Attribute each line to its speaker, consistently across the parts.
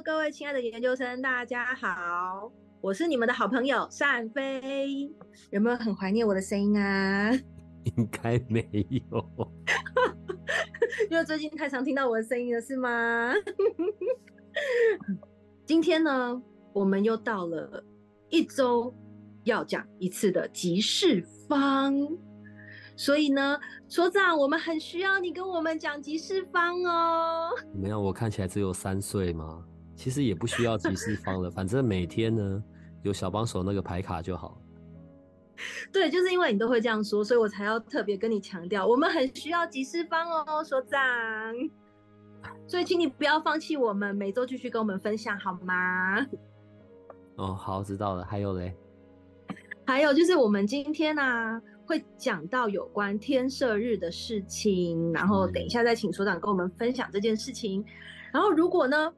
Speaker 1: Hello，各位亲爱的研究生，大家好，我是你们的好朋友单飞。有没有很怀念我的声音啊？
Speaker 2: 应该没有，
Speaker 1: 因为最近太常听到我的声音了，是吗？今天呢，我们又到了一周要讲一次的集市方，所以呢，所长，我们很需要你跟我们讲集市方哦。
Speaker 2: 没有，我看起来只有三岁吗？其实也不需要集市方了，反正每天呢有小帮手那个牌卡就好。
Speaker 1: 对，就是因为你都会这样说，所以我才要特别跟你强调，我们很需要集市方哦，所长。所以请你不要放弃我们，每周继续跟我们分享好吗？
Speaker 2: 哦，好，知道了。还有嘞？
Speaker 1: 还有就是我们今天呢、啊、会讲到有关天赦日的事情，然后等一下再请所长跟我们分享这件事情。然后如果呢，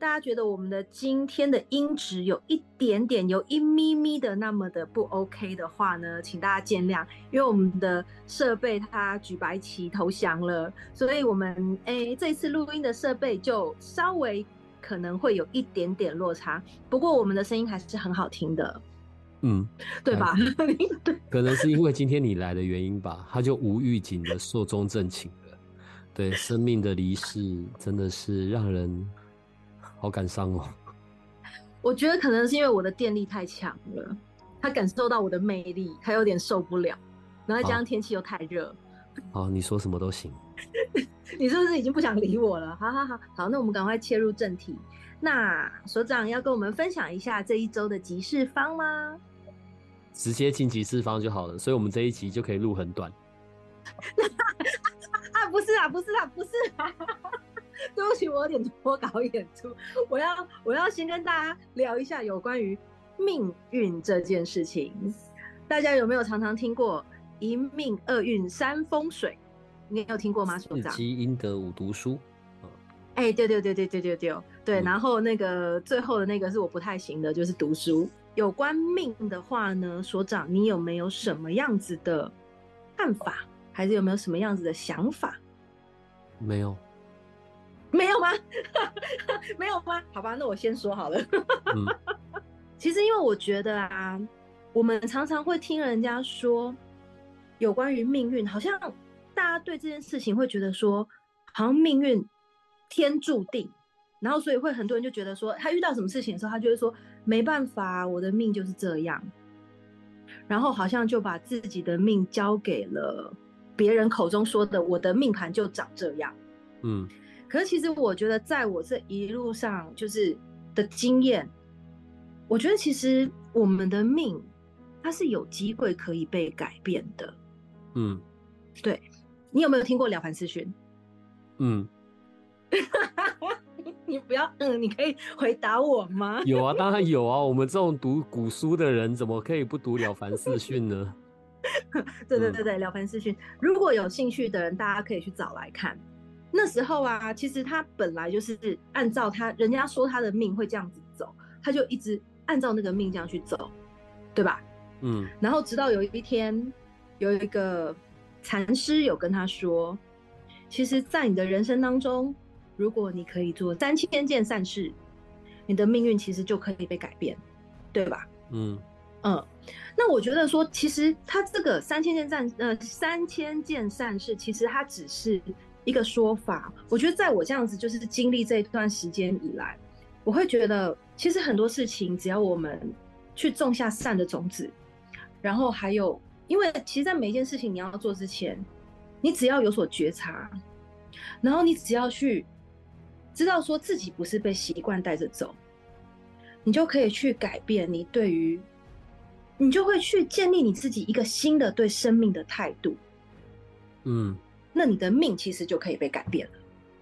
Speaker 1: 大家觉得我们的今天的音质有一点点，有一咪咪的那么的不 OK 的话呢，请大家见谅，因为我们的设备它举白旗投降了，所以我们诶、欸、这一次录音的设备就稍微可能会有一点点落差，不过我们的声音还是很好听的，
Speaker 2: 嗯，
Speaker 1: 对吧？
Speaker 2: 对，可能是因为今天你来的原因吧，他就无预警的寿终正寝了，对，生命的离世真的是让人。好感伤哦！
Speaker 1: 我觉得可能是因为我的电力太强了，他感受到我的魅力，他有点受不了。然后再加上天气又太热。
Speaker 2: 好，你说什么都行。
Speaker 1: 你是不是已经不想理我了？好好好，好，那我们赶快切入正题。那所长要跟我们分享一下这一周的集市方吗？
Speaker 2: 直接进集市方就好了，所以我们这一集就可以录很短。
Speaker 1: 啊，不是啊，不是啊，不是啊。对不起，我有点脱稿演出。我要我要先跟大家聊一下有关于命运这件事情。大家有没有常常听过一命二运三风水？你有听过吗？所长？
Speaker 2: 四积阴德五读书。
Speaker 1: 哎、欸，对对对对对对对对。然后那个最后的那个是我不太行的，就是读书。有关命的话呢，所长，你有没有什么样子的看法，还是有没有什么样子的想法？
Speaker 2: 没有。
Speaker 1: 没有吗？没有吗？好吧，那我先说好了。嗯、其实，因为我觉得啊，我们常常会听人家说有关于命运，好像大家对这件事情会觉得说，好像命运天注定，然后所以会很多人就觉得说，他遇到什么事情的时候，他就会说没办法，我的命就是这样，然后好像就把自己的命交给了别人口中说的，我的命盘就长这样。嗯。可是，其实我觉得，在我这一路上，就是的经验，我觉得其实我们的命，它是有机会可以被改变的。嗯，对，你有没有听过了凡四训？嗯，你不要嗯，你可以回答我吗？
Speaker 2: 有啊，当然有啊。我们这种读古书的人，怎么可以不读了凡四训呢？
Speaker 1: 对对对对，了凡四训，如果有兴趣的人，大家可以去找来看。那时候啊，其实他本来就是按照他人家说他的命会这样子走，他就一直按照那个命这样去走，对吧？嗯。然后直到有一天，有一个禅师有跟他说，其实，在你的人生当中，如果你可以做三千件善事，你的命运其实就可以被改变，对吧？嗯嗯。那我觉得说，其实他这个三千件善呃三千件善事，其实他只是。一个说法，我觉得在我这样子就是经历这一段时间以来，我会觉得其实很多事情，只要我们去种下善的种子，然后还有，因为其实，在每一件事情你要做之前，你只要有所觉察，然后你只要去知道说自己不是被习惯带着走，你就可以去改变你对于，你就会去建立你自己一个新的对生命的态度，嗯。那你的命其实就可以被改变了。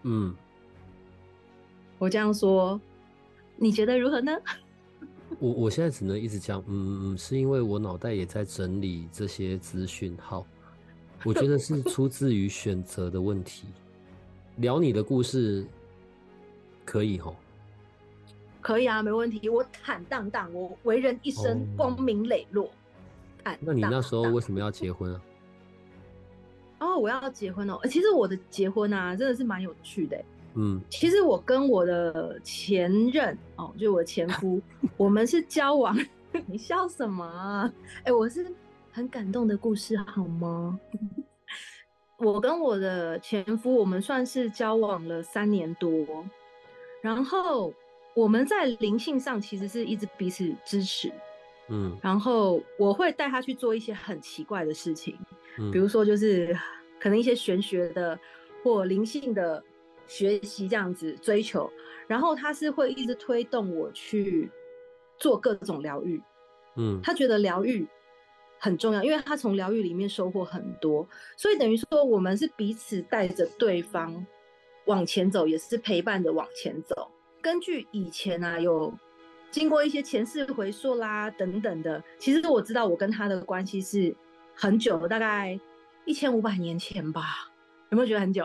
Speaker 1: 嗯，我这样说，你觉得如何呢？
Speaker 2: 我我现在只能一直讲，嗯嗯，是因为我脑袋也在整理这些资讯。好，我觉得是出自于选择的问题。聊你的故事可以吼？
Speaker 1: 可以啊，没问题。我坦荡荡，我为人一生光明磊落。哦、坦
Speaker 2: 那你那时候为什么要结婚啊？
Speaker 1: 哦，我要结婚哦。其实我的结婚啊，真的是蛮有趣的。
Speaker 2: 嗯，
Speaker 1: 其实我跟我的前任哦，就我前夫，我们是交往。你笑什么啊？哎、欸，我是很感动的故事，好吗？我跟我的前夫，我们算是交往了三年多，然后我们在灵性上其实是一直彼此支持。
Speaker 2: 嗯，
Speaker 1: 然后我会带他去做一些很奇怪的事情，
Speaker 2: 嗯、
Speaker 1: 比如说就是可能一些玄学的或灵性的。学习这样子追求，然后他是会一直推动我去做各种疗愈，
Speaker 2: 嗯，
Speaker 1: 他觉得疗愈很重要，因为他从疗愈里面收获很多，所以等于说我们是彼此带着对方往前走，也是陪伴着往前走。根据以前啊，有经过一些前世回溯啦等等的，其实我知道我跟他的关系是很久，大概一千五百年前吧，有没有觉得很久？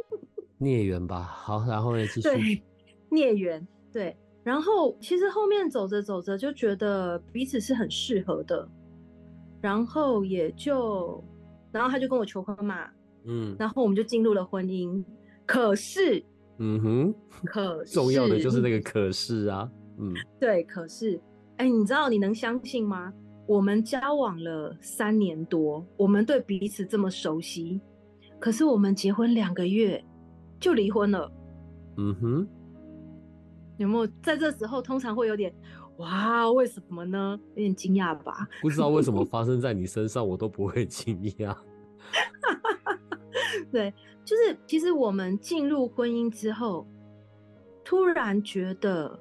Speaker 2: 孽缘吧，好，然后呢，继续。
Speaker 1: 对，孽缘，对，然后其实后面走着走着就觉得彼此是很适合的，然后也就，然后他就跟我求婚嘛，
Speaker 2: 嗯，
Speaker 1: 然后我们就进入了婚姻。可是，
Speaker 2: 嗯哼，
Speaker 1: 可是
Speaker 2: 重要的就是那个可是啊，嗯，
Speaker 1: 对，可是，哎，你知道你能相信吗？我们交往了三年多，我们对彼此这么熟悉，可是我们结婚两个月。就离婚了，
Speaker 2: 嗯哼，
Speaker 1: 有没有在这时候通常会有点哇？为什么呢？有点惊讶吧？
Speaker 2: 不知道为什么 发生在你身上，我都不会惊讶。
Speaker 1: 对，就是其实我们进入婚姻之后，突然觉得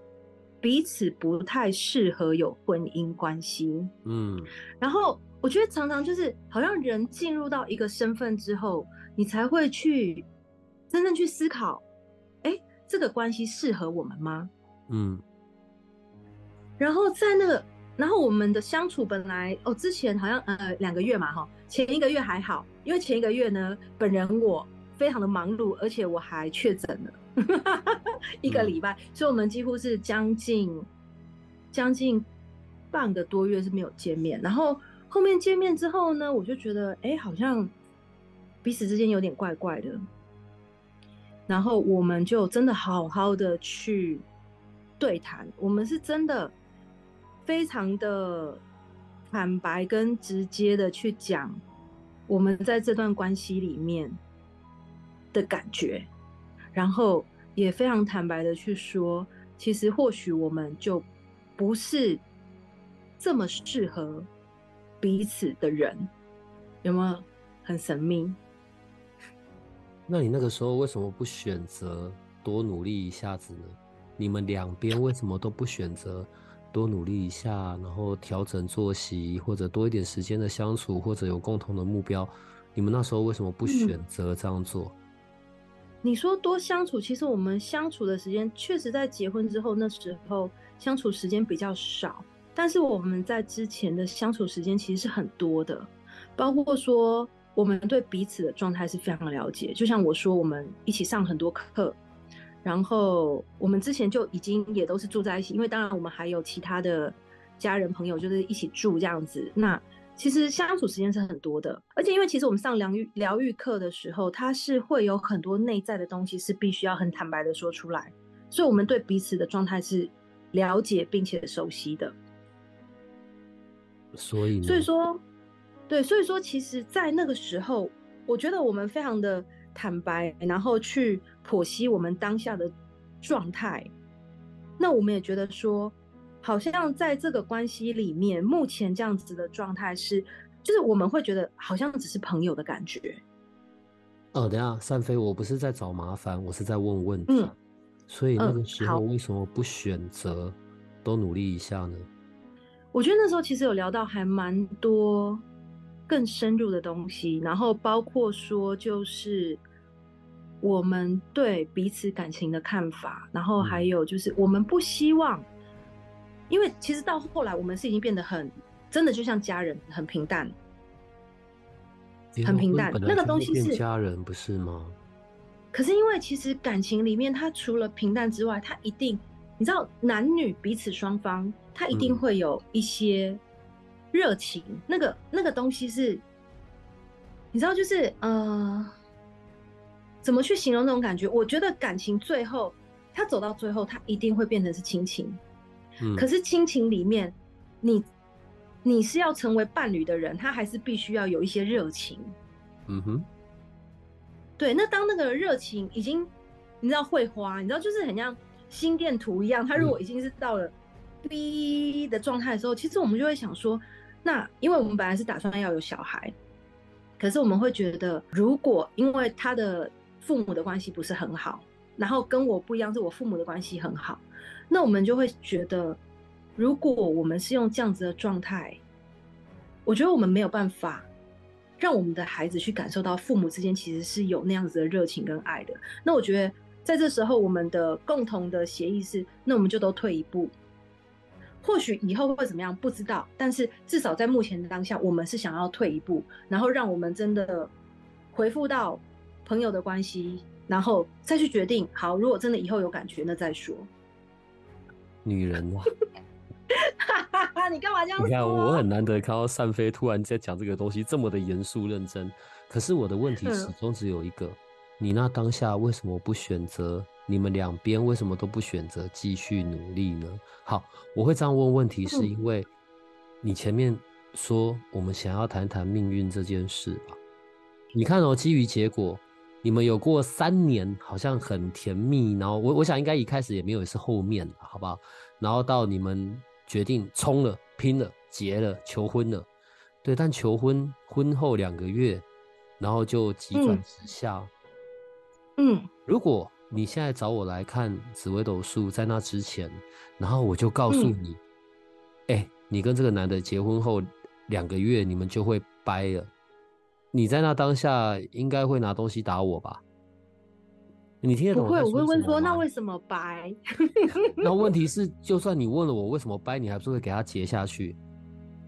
Speaker 1: 彼此不太适合有婚姻关系。
Speaker 2: 嗯，
Speaker 1: 然后我觉得常常就是好像人进入到一个身份之后，你才会去。真正去思考，哎、欸，这个关系适合我们吗？
Speaker 2: 嗯。
Speaker 1: 然后在那个，然后我们的相处本来哦，之前好像呃两个月嘛哈，前一个月还好，因为前一个月呢，本人我非常的忙碌，而且我还确诊了一个礼拜，嗯、所以我们几乎是将近将近半个多月是没有见面。然后后面见面之后呢，我就觉得哎、欸，好像彼此之间有点怪怪的。然后我们就真的好好的去对谈，我们是真的非常的坦白跟直接的去讲我们在这段关系里面的感觉，然后也非常坦白的去说，其实或许我们就不是这么适合彼此的人，有没有很神秘？
Speaker 2: 那你那个时候为什么不选择多努力一下子呢？你们两边为什么都不选择多努力一下，然后调整作息，或者多一点时间的相处，或者有共同的目标？你们那时候为什么不选择这样做？
Speaker 1: 你说多相处，其实我们相处的时间确实在结婚之后那时候相处时间比较少，但是我们在之前的相处时间其实是很多的，包括说。我们对彼此的状态是非常了解，就像我说，我们一起上很多课，然后我们之前就已经也都是住在一起，因为当然我们还有其他的家人朋友，就是一起住这样子。那其实相处时间是很多的，而且因为其实我们上疗愈疗愈课的时候，它是会有很多内在的东西是必须要很坦白的说出来，所以我们对彼此的状态是了解并且熟悉的。
Speaker 2: 所以，
Speaker 1: 所以说。对，所以说，其实，在那个时候，我觉得我们非常的坦白，然后去剖析我们当下的状态。那我们也觉得说，好像在这个关系里面，目前这样子的状态是，就是我们会觉得好像只是朋友的感觉。
Speaker 2: 哦，等下，善飞，我不是在找麻烦，我是在问问题。
Speaker 1: 嗯，
Speaker 2: 所以那个时候为什么不选择多努力一下呢？
Speaker 1: 我觉得那时候其实有聊到还蛮多。更深入的东西，然后包括说，就是我们对彼此感情的看法，然后还有就是我们不希望，嗯、因为其实到后来我们是已经变得很真的就像家人，很平淡，很平淡。那个东西是
Speaker 2: 家人，不是吗？
Speaker 1: 可是因为其实感情里面，它除了平淡之外，它一定你知道，男女彼此双方，它一定会有一些热情。嗯、那个那个东西是，你知道，就是呃，怎么去形容那种感觉？我觉得感情最后，它走到最后，它一定会变成是亲情。嗯。可是亲情里面，你你是要成为伴侣的人，他还是必须要有一些热情。嗯哼。对，那当那个热情已经，你知道会花，你知道就是很像心电图一样。他如果已经是到了 B 的状态的时候，嗯、其实我们就会想说，那因为我们本来是打算要有小孩，可是我们会觉得，如果因为他的父母的关系不是很好，然后跟我不一样，是我父母的关系很好，那我们就会觉得，如果我们是用这样子的状态，我觉得我们没有办法。让我们的孩子去感受到父母之间其实是有那样子的热情跟爱的。那我觉得在这时候，我们的共同的协议是，那我们就都退一步。或许以后会怎么样，不知道。但是至少在目前的当下，我们是想要退一步，然后让我们真的回复到朋友的关系，然后再去决定。好，如果真的以后有感觉，那再说。
Speaker 2: 女人啊。
Speaker 1: 哈哈哈！你干嘛这样说？
Speaker 2: 你看，我很难得看到单飞突然在讲这个东西，这么的严肃认真。可是我的问题始终只有一个：你那当下为什么不选择？你们两边为什么都不选择继续努力呢？好，我会这样问问题，是因为你前面说我们想要谈谈命运这件事吧？你看哦，基于结果，你们有过三年，好像很甜蜜，然后我我想应该一开始也没有是后面，好不好？然后到你们。决定冲了，拼了，结了，求婚了，对，但求婚婚后两个月，然后就急转直下。
Speaker 1: 嗯，
Speaker 2: 如果你现在找我来看紫微斗数，在那之前，然后我就告诉你，哎、嗯欸，你跟这个男的结婚后两个月，你们就会掰了。你在那当下应该会拿东西打我吧？你听得懂？不会，
Speaker 1: 我会问说，那为什么掰？
Speaker 2: 那问题 是，就算你问了我为什么掰，你还不是会给他结下去？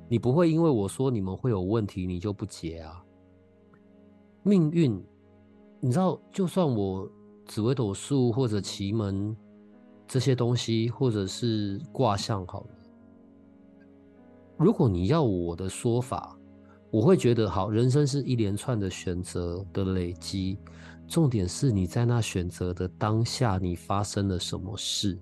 Speaker 2: 你不会因为我说你们会有问题，你就不结啊？命运，你知道，就算我紫微斗数或者奇门这些东西，或者是卦象好了，如果你要我的说法，我会觉得好，人生是一连串的选择的累积。重点是你在那选择的当下，你发生了什么事？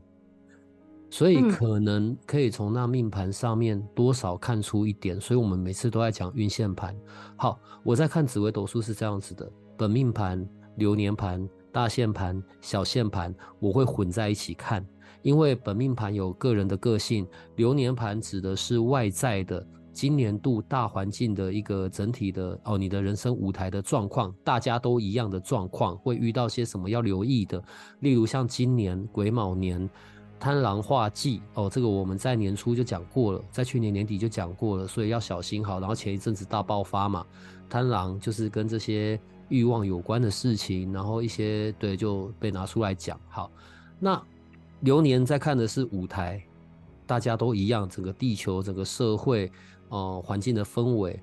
Speaker 2: 所以可能可以从那命盘上面多少看出一点。所以我们每次都在讲运线盘。好，我在看紫微斗数是这样子的：本命盘、流年盘、大限盘、小限盘，我会混在一起看，因为本命盘有个人的个性，流年盘指的是外在的。今年度大环境的一个整体的哦，你的人生舞台的状况，大家都一样的状况，会遇到些什么要留意的？例如像今年癸卯年，贪狼化忌哦，这个我们在年初就讲过了，在去年年底就讲过了，所以要小心好。然后前一阵子大爆发嘛，贪狼就是跟这些欲望有关的事情，然后一些对就被拿出来讲。好，那流年在看的是舞台，大家都一样，整个地球，整个社会。哦，环境的氛围，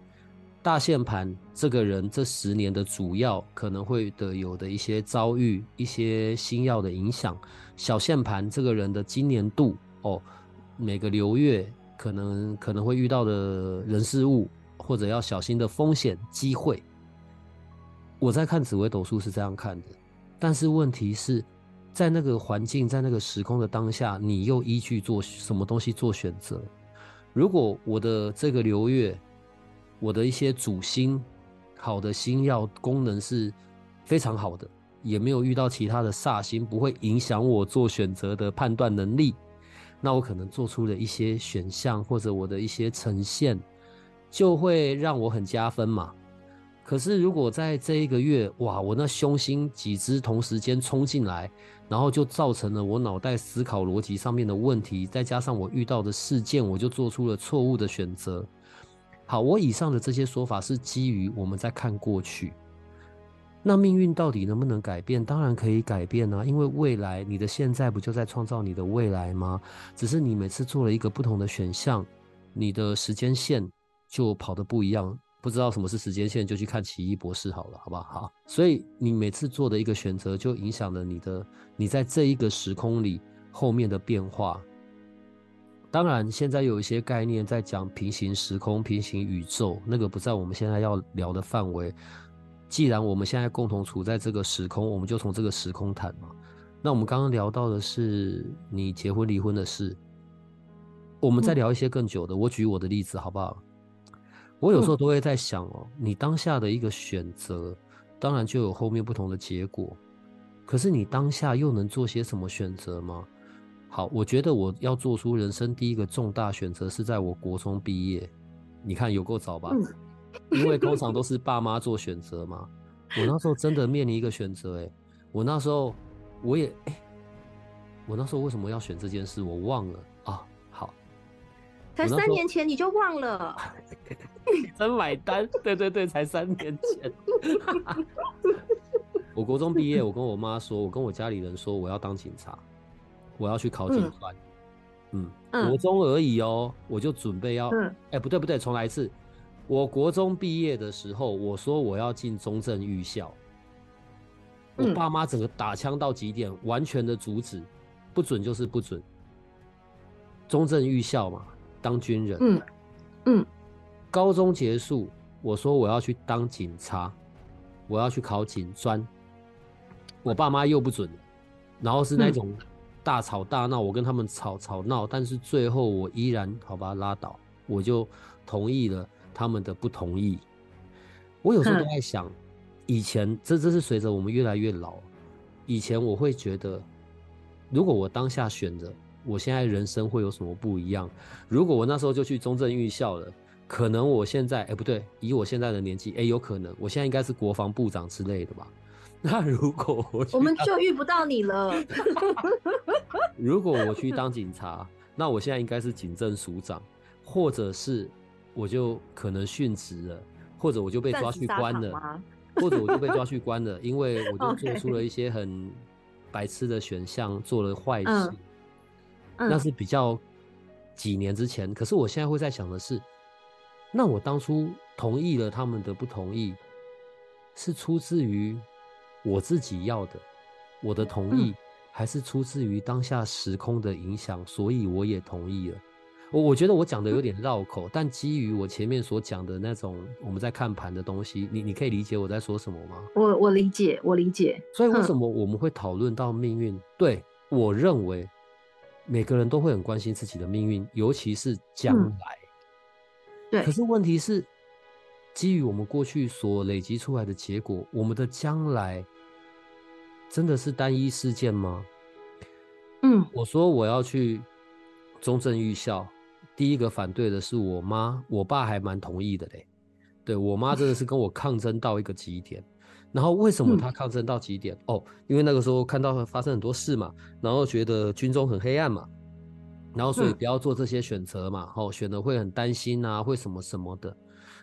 Speaker 2: 大限盘这个人这十年的主要可能会的有的一些遭遇，一些星曜的影响。小限盘这个人的今年度哦，每个流月可能可能会遇到的人事物，或者要小心的风险机会。我在看紫微斗数是这样看的，但是问题是在那个环境，在那个时空的当下，你又依据做什么东西做选择？如果我的这个流月，我的一些主星，好的星曜功能是非常好的，也没有遇到其他的煞星，不会影响我做选择的判断能力，那我可能做出的一些选项或者我的一些呈现，就会让我很加分嘛。可是如果在这一个月，哇，我那凶星几只同时间冲进来。然后就造成了我脑袋思考逻辑上面的问题，再加上我遇到的事件，我就做出了错误的选择。好，我以上的这些说法是基于我们在看过去，那命运到底能不能改变？当然可以改变啊，因为未来你的现在不就在创造你的未来吗？只是你每次做了一个不同的选项，你的时间线就跑得不一样。不知道什么是时间线，就去看奇异博士好了，好不好？好，所以你每次做的一个选择，就影响了你的你在这一个时空里后面的变化。当然，现在有一些概念在讲平行时空、平行宇宙，那个不在我们现在要聊的范围。既然我们现在共同处在这个时空，我们就从这个时空谈嘛。那我们刚刚聊到的是你结婚离婚的事，我们再聊一些更久的。我举我的例子好不好？我有时候都会在想哦，你当下的一个选择，当然就有后面不同的结果。可是你当下又能做些什么选择吗？好，我觉得我要做出人生第一个重大选择是在我国中毕业。你看有够早吧？因为通常都是爸妈做选择嘛。我那时候真的面临一个选择，哎，我那时候我也哎，我那时候为什么要选这件事？我忘了
Speaker 1: 才三年前你就忘了，
Speaker 2: 真买单。对对对，才三年前。我国中毕业，我跟我妈说，我跟我家里人说，我要当警察。我要去考警专，嗯，嗯，国中而已哦，我就准备要，哎、嗯欸，不对不对，重来一次。我国中毕业的时候，我说我要进中正预校，嗯、我爸妈整个打枪到极点，完全的阻止，不准就是不准。中正预校嘛，当军人，嗯嗯。高中结束，我说我要去当警察，我要去考警专，我爸妈又不准，然后是那种。嗯大吵大闹，我跟他们吵吵闹，但是最后我依然好吧，拉倒，我就同意了他们的不同意。我有时候都在想，以前这这是随着我们越来越老，以前我会觉得，如果我当下选择，我现在人生会有什么不一样？如果我那时候就去中正预校了，可能我现在哎不对，以我现在的年纪哎有可能，我现在应该是国防部长之类的吧。那如果我
Speaker 1: 我们就遇不到你了。
Speaker 2: 如果我去当警察，那我现在应该是警政署长，或者是我就可能殉职了，或者我就被抓去关了，或者我就被抓去关了，因为我就做出了一些很白痴的选项，做了坏事。那是比较几年之前，可是我现在会在想的是，那我当初同意了他们的不同意，是出自于。我自己要的，我的同意，还是出自于当下时空的影响，所以我也同意了。我我觉得我讲的有点绕口，但基于我前面所讲的那种我们在看盘的东西，你你可以理解我在说什么吗？
Speaker 1: 我我理解，我理解。
Speaker 2: 所以为什么我们会讨论到命运？对，我认为每个人都会很关心自己的命运，尤其是将来。
Speaker 1: 对。
Speaker 2: 可是问题是。基于我们过去所累积出来的结果，我们的将来真的是单一事件吗？
Speaker 1: 嗯，
Speaker 2: 我说我要去中正预校，第一个反对的是我妈，我爸还蛮同意的嘞。对，我妈真的是跟我抗争到一个极点。然后为什么他抗争到极点？哦，因为那个时候看到发生很多事嘛，然后觉得军中很黑暗嘛，然后所以不要做这些选择嘛，哦，选了会很担心啊，会什么什么的。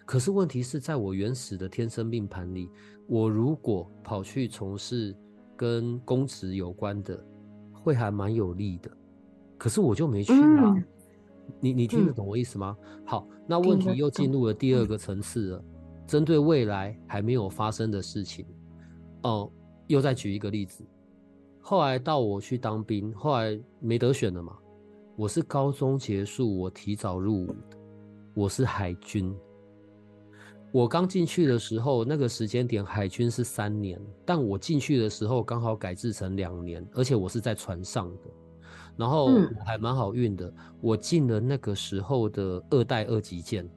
Speaker 2: 可是问题是在我原始的天生命盘里，我如果跑去从事跟公职有关的，会还蛮有利的。可是我就没去啊。嗯、你你听得懂我意思吗？嗯、好，那问题又进入了第二个层次了。针对未来还没有发生的事情，哦，又再举一个例子。后来到我去当兵，后来没得选了嘛。我是高中结束，我提早入伍的，我是海军。我刚进去的时候，那个时间点海军是三年，但我进去的时候刚好改制成两年，而且我是在船上的，然后我还蛮好运的，我进了那个时候的二代二级舰，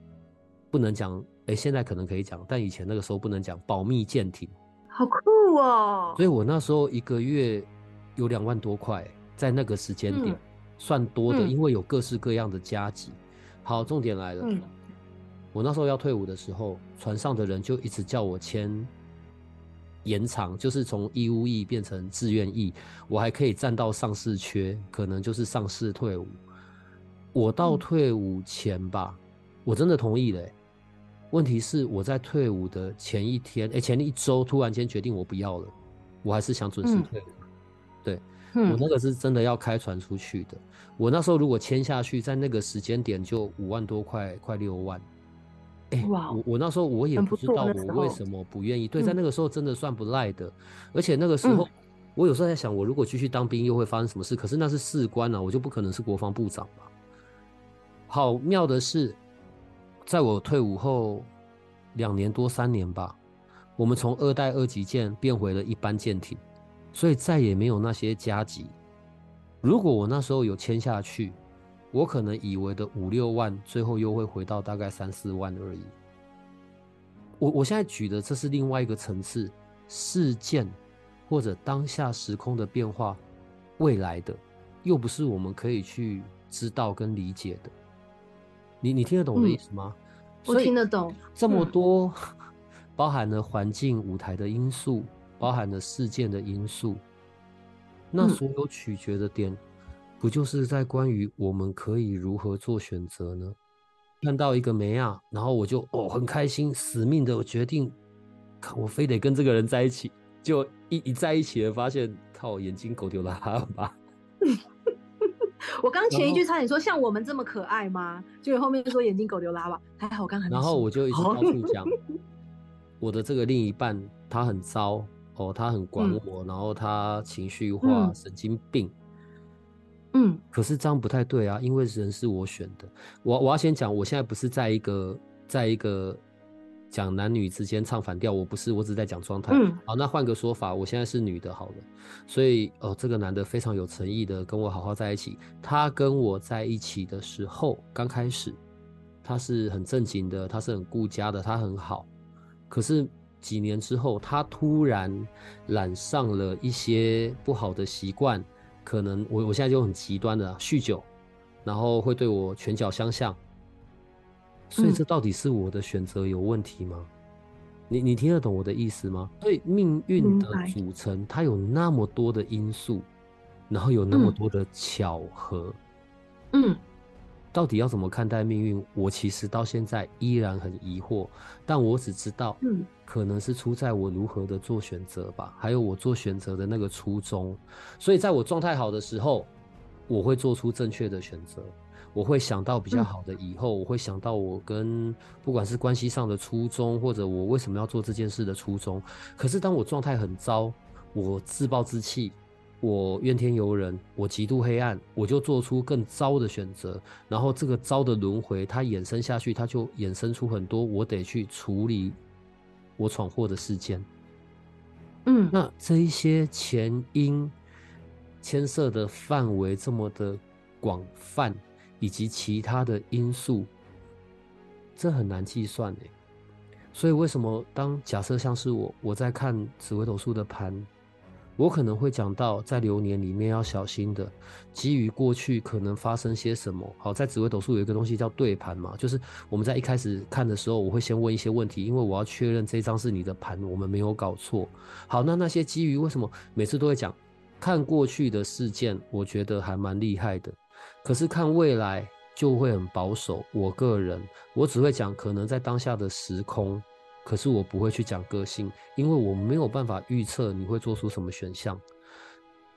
Speaker 2: 不能讲，哎，现在可能可以讲，但以前那个时候不能讲，保密舰艇，
Speaker 1: 好酷哦！
Speaker 2: 所以我那时候一个月有两万多块，在那个时间点算多的，因为有各式各样的加急。好，重点来了。我那时候要退伍的时候，船上的人就一直叫我签延长，就是从义务役变成志愿役，我还可以站到上士缺，可能就是上士退伍。我到退伍前吧，嗯、我真的同意了、欸。问题是我在退伍的前一天，哎、欸，前一周突然间决定我不要了，我还是想准时退伍。嗯、对，我那个是真的要开船出去的。我那时候如果签下去，在那个时间点就五万多块，快六万。哎、欸，我我那时候我也不知道我为什么不愿意。对，在那个时候真的算不赖的，而且那个时候。嗯我有时候在想，我如果继续当兵，又会发生什么事？可是那是士官啊，我就不可能是国防部长嘛。好妙的是，在我退伍后两年多三年吧，我们从二代二级舰变回了一般舰艇，所以再也没有那些加级。如果我那时候有签下去，我可能以为的五六万，最后又会回到大概三四万而已。我我现在举的这是另外一个层次事件。或者当下时空的变化，未来的又不是我们可以去知道跟理解的。你你听得懂我的意思吗？
Speaker 1: 嗯、我听得懂。
Speaker 2: 这么多 包含了环境舞台的因素，包含了事件的因素，那所有取决的点，不就是在关于我们可以如何做选择呢？看到一个梅亚，然后我就哦很开心，死命的决定，我非得跟这个人在一起。就一一在一起了，发现靠眼睛狗丢了吧。
Speaker 1: 我刚前一句差点说像我们这么可爱吗？结果后面就说眼睛狗流拉吧，还好刚还。
Speaker 2: 然后我就一直到处讲，我的这个另一半他很糟哦，他很管我，嗯、然后他情绪化、嗯、神经病。嗯，可是这样不太对啊，因为人是我选的。我我要先讲，我现在不是在一个在一个。讲男女之间唱反调，我不是，我只在讲状态。嗯，好，那换个说法，我现在是女的，好了，所以哦，这个男的非常有诚意的跟我好好在一起。他跟我在一起的时候，刚开始他是很正经的，他是很顾家的，他很好。可是几年之后，他突然染上了一些不好的习惯，可能我我现在就很极端的酗酒，然后会对我拳脚相向。所以这到底是我的选择有问题吗？嗯、你你听得懂我的意思吗？所以命运的组成，它有那么多的因素，然后有那么多的巧合，嗯，到底要怎么看待命运？我其实到现在依然很疑惑，但我只知道，嗯，可能是出在我如何的做选择吧，还有我做选择的那个初衷。所以在我状态好的时候，我会做出正确的选择。我会想到比较好的以后，嗯、我会想到我跟不管是关系上的初衷，或者我为什么要做这件事的初衷。可是当我状态很糟，我自暴自弃，我怨天尤人，我极度黑暗，我就做出更糟的选择。然后这个糟的轮回，它衍生下去，它就衍生出很多我得去处理我闯祸的事件。嗯，那这一些前因牵涉的范围这么的广泛。以及其他的因素，这很难计算诶。所以为什么当假设像是我，我在看紫微斗数的盘，我可能会讲到在流年里面要小心的，基于过去可能发生些什么。好，在紫微斗数有一个东西叫对盘嘛，就是我们在一开始看的时候，我会先问一些问题，因为我要确认这张是你的盘，我们没有搞错。好，那那些基于为什么每次都会讲看过去的事件，我觉得还蛮厉害的。可是看未来就会很保守。我个人，我只会讲可能在当下的时空，可是我不会去讲个性，因为我没有办法预测你会做出什么选项。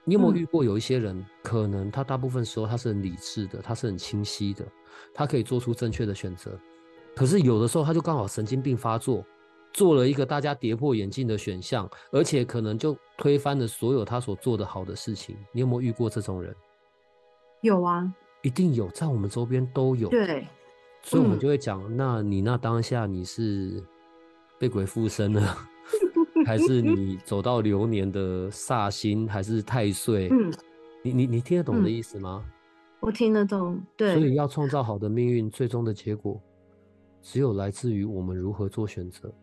Speaker 2: 你有没有遇过有一些人，嗯、可能他大部分时候他是很理智的，他是很清晰的，他可以做出正确的选择。可是有的时候他就刚好神经病发作，做了一个大家跌破眼镜的选项，而且可能就推翻了所有他所做的好的事情。你有没有遇过这种人？
Speaker 1: 有啊，
Speaker 2: 一定有，在我们周边都有。
Speaker 1: 对，
Speaker 2: 所以我们就会讲，嗯、那你那当下你是被鬼附身了，还是你走到流年的煞星，还是太岁？嗯，你你你听得懂我的意思吗？
Speaker 1: 我听得懂。对，
Speaker 2: 所以要创造好的命运，最终的结果只有来自于我们如何做选择。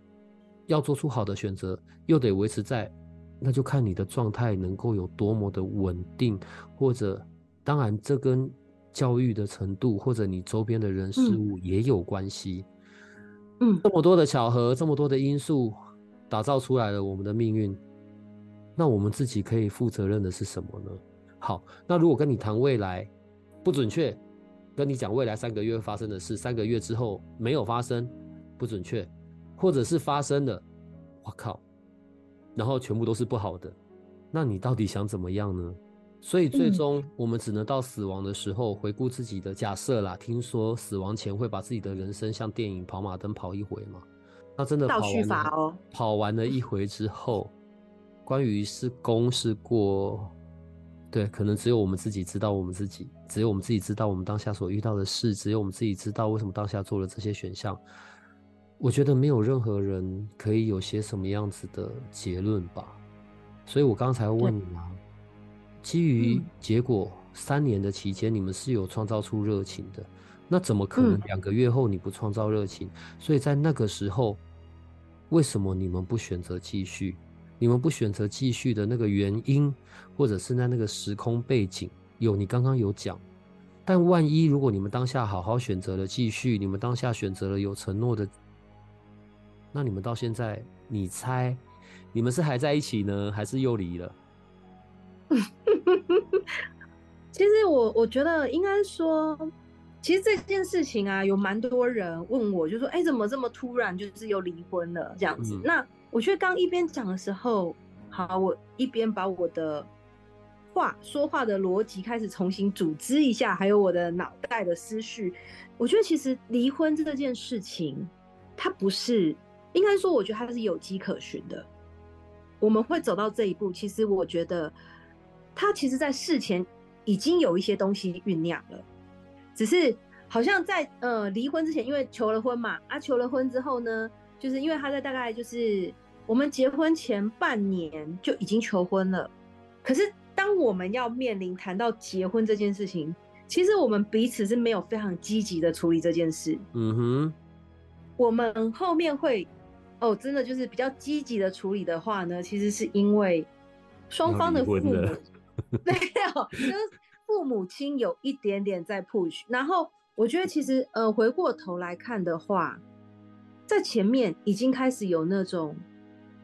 Speaker 2: 要做出好的选择，又得维持在，那就看你的状态能够有多么的稳定，或者。当然，这跟教育的程度或者你周边的人事物也有关系。嗯，这么多的巧合，这么多的因素，打造出来了我们的命运。那我们自己可以负责任的是什么呢？好，那如果跟你谈未来不准确，跟你讲未来三个月会发生的事，三个月之后没有发生，不准确，或者是发生了，我靠，然后全部都是不好的，那你到底想怎么样呢？所以最终我们只能到死亡的时候回顾自己的假设啦。听说死亡前会把自己的人生像电影跑马灯跑一回嘛？那真的跑完了，哦、跑完了一回之后，关于是功是过，对，可能只有我们自己知道我们自己，只有我们自己知道我们当下所遇到的事，只有我们自己知道为什么当下做了这些选项。我觉得没有任何人可以有些什么样子的结论吧。所以我刚才问你啊。基于结果，三年的期间，你们是有创造出热情的，那怎么可能两个月后你不创造热情？嗯。所以在那个时候，为什么你们不选择继续？你们不选择继续的那个原因，或者是在那个时空背景，有你刚刚有讲。但万一如果你们当下好好选择了继续，你们当下选择了有承诺的，那你们到现在，你猜，你们是还在一起呢，还是又离了？
Speaker 1: 其实我我觉得应该说，其实这件事情啊，有蛮多人问我，就说：“哎、欸，怎么这么突然，就是又离婚了这样子？”嗯、那我觉得刚一边讲的时候，好，我一边把我的话说话的逻辑开始重新组织一下，还有我的脑袋的思绪。我觉得其实离婚这件事情，它不是应该说，我觉得它是有迹可循的。我们会走到这一步，其实我觉得。他其实，在事前已经有一些东西酝酿了，只是好像在呃离婚之前，因为求了婚嘛，啊求了婚之后呢，就是因为他在大概就是我们结婚前半年就已经求婚了，可是当我们要面临谈到结婚这件事情，其实我们彼此是没有非常积极的处理这件事。嗯哼，我们后面会哦，真的就是比较积极的处理的话呢，其实是因为双方的父母。没有，就是父母亲有一点点在 push，然后我觉得其实呃回过头来看的话，在前面已经开始有那种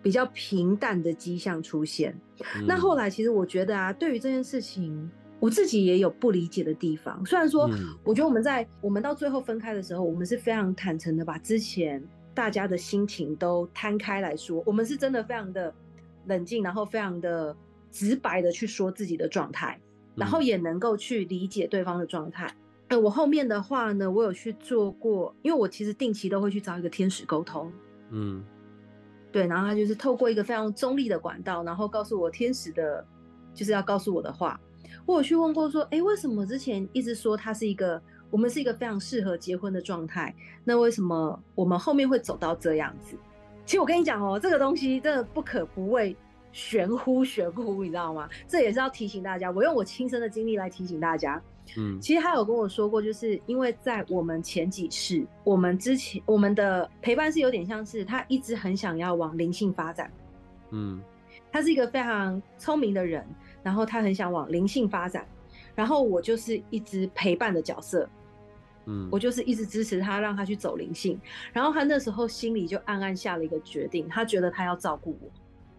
Speaker 1: 比较平淡的迹象出现。嗯、那后来其实我觉得啊，对于这件事情，我自己也有不理解的地方。虽然说，我觉得我们在我们到最后分开的时候，我们是非常坦诚的把之前大家的心情都摊开来说，我们是真的非常的冷静，然后非常的。直白的去说自己的状态，然后也能够去理解对方的状态。呃、嗯，我后面的话呢，我有去做过，因为我其实定期都会去找一个天使沟通。嗯，对，然后他就是透过一个非常中立的管道，然后告诉我天使的，就是要告诉我的话。我有去问过说，哎，为什么之前一直说他是一个，我们是一个非常适合结婚的状态，那为什么我们后面会走到这样子？其实我跟你讲哦，这个东西真的不可不畏。玄乎 玄乎，你知道吗？这也是要提醒大家，我用我亲身的经历来提醒大家。嗯，其实他有跟我说过，就是因为在我们前几次，我们之前我们的陪伴是有点像是他一直很想要往灵性发展。嗯，他是一个非常聪明的人，然后他很想往灵性发展，然后我就是一直陪伴的角色。嗯，我就是一直支持他，让他去走灵性。然后他那时候心里就暗暗下了一个决定，他觉得他要照顾我。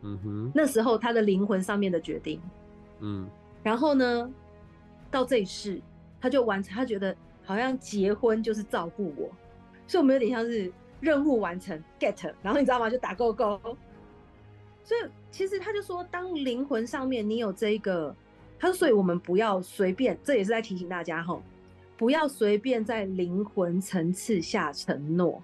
Speaker 1: 嗯哼，那时候他的灵魂上面的决定，嗯，然后呢，到这一世他就完成，他觉得好像结婚就是照顾我，所以我们有点像是任务完成 get，然后你知道吗？就打勾勾。所以其实他就说，当灵魂上面你有这一个，他说，所以我们不要随便，这也是在提醒大家哈，不要随便在灵魂层次下承诺。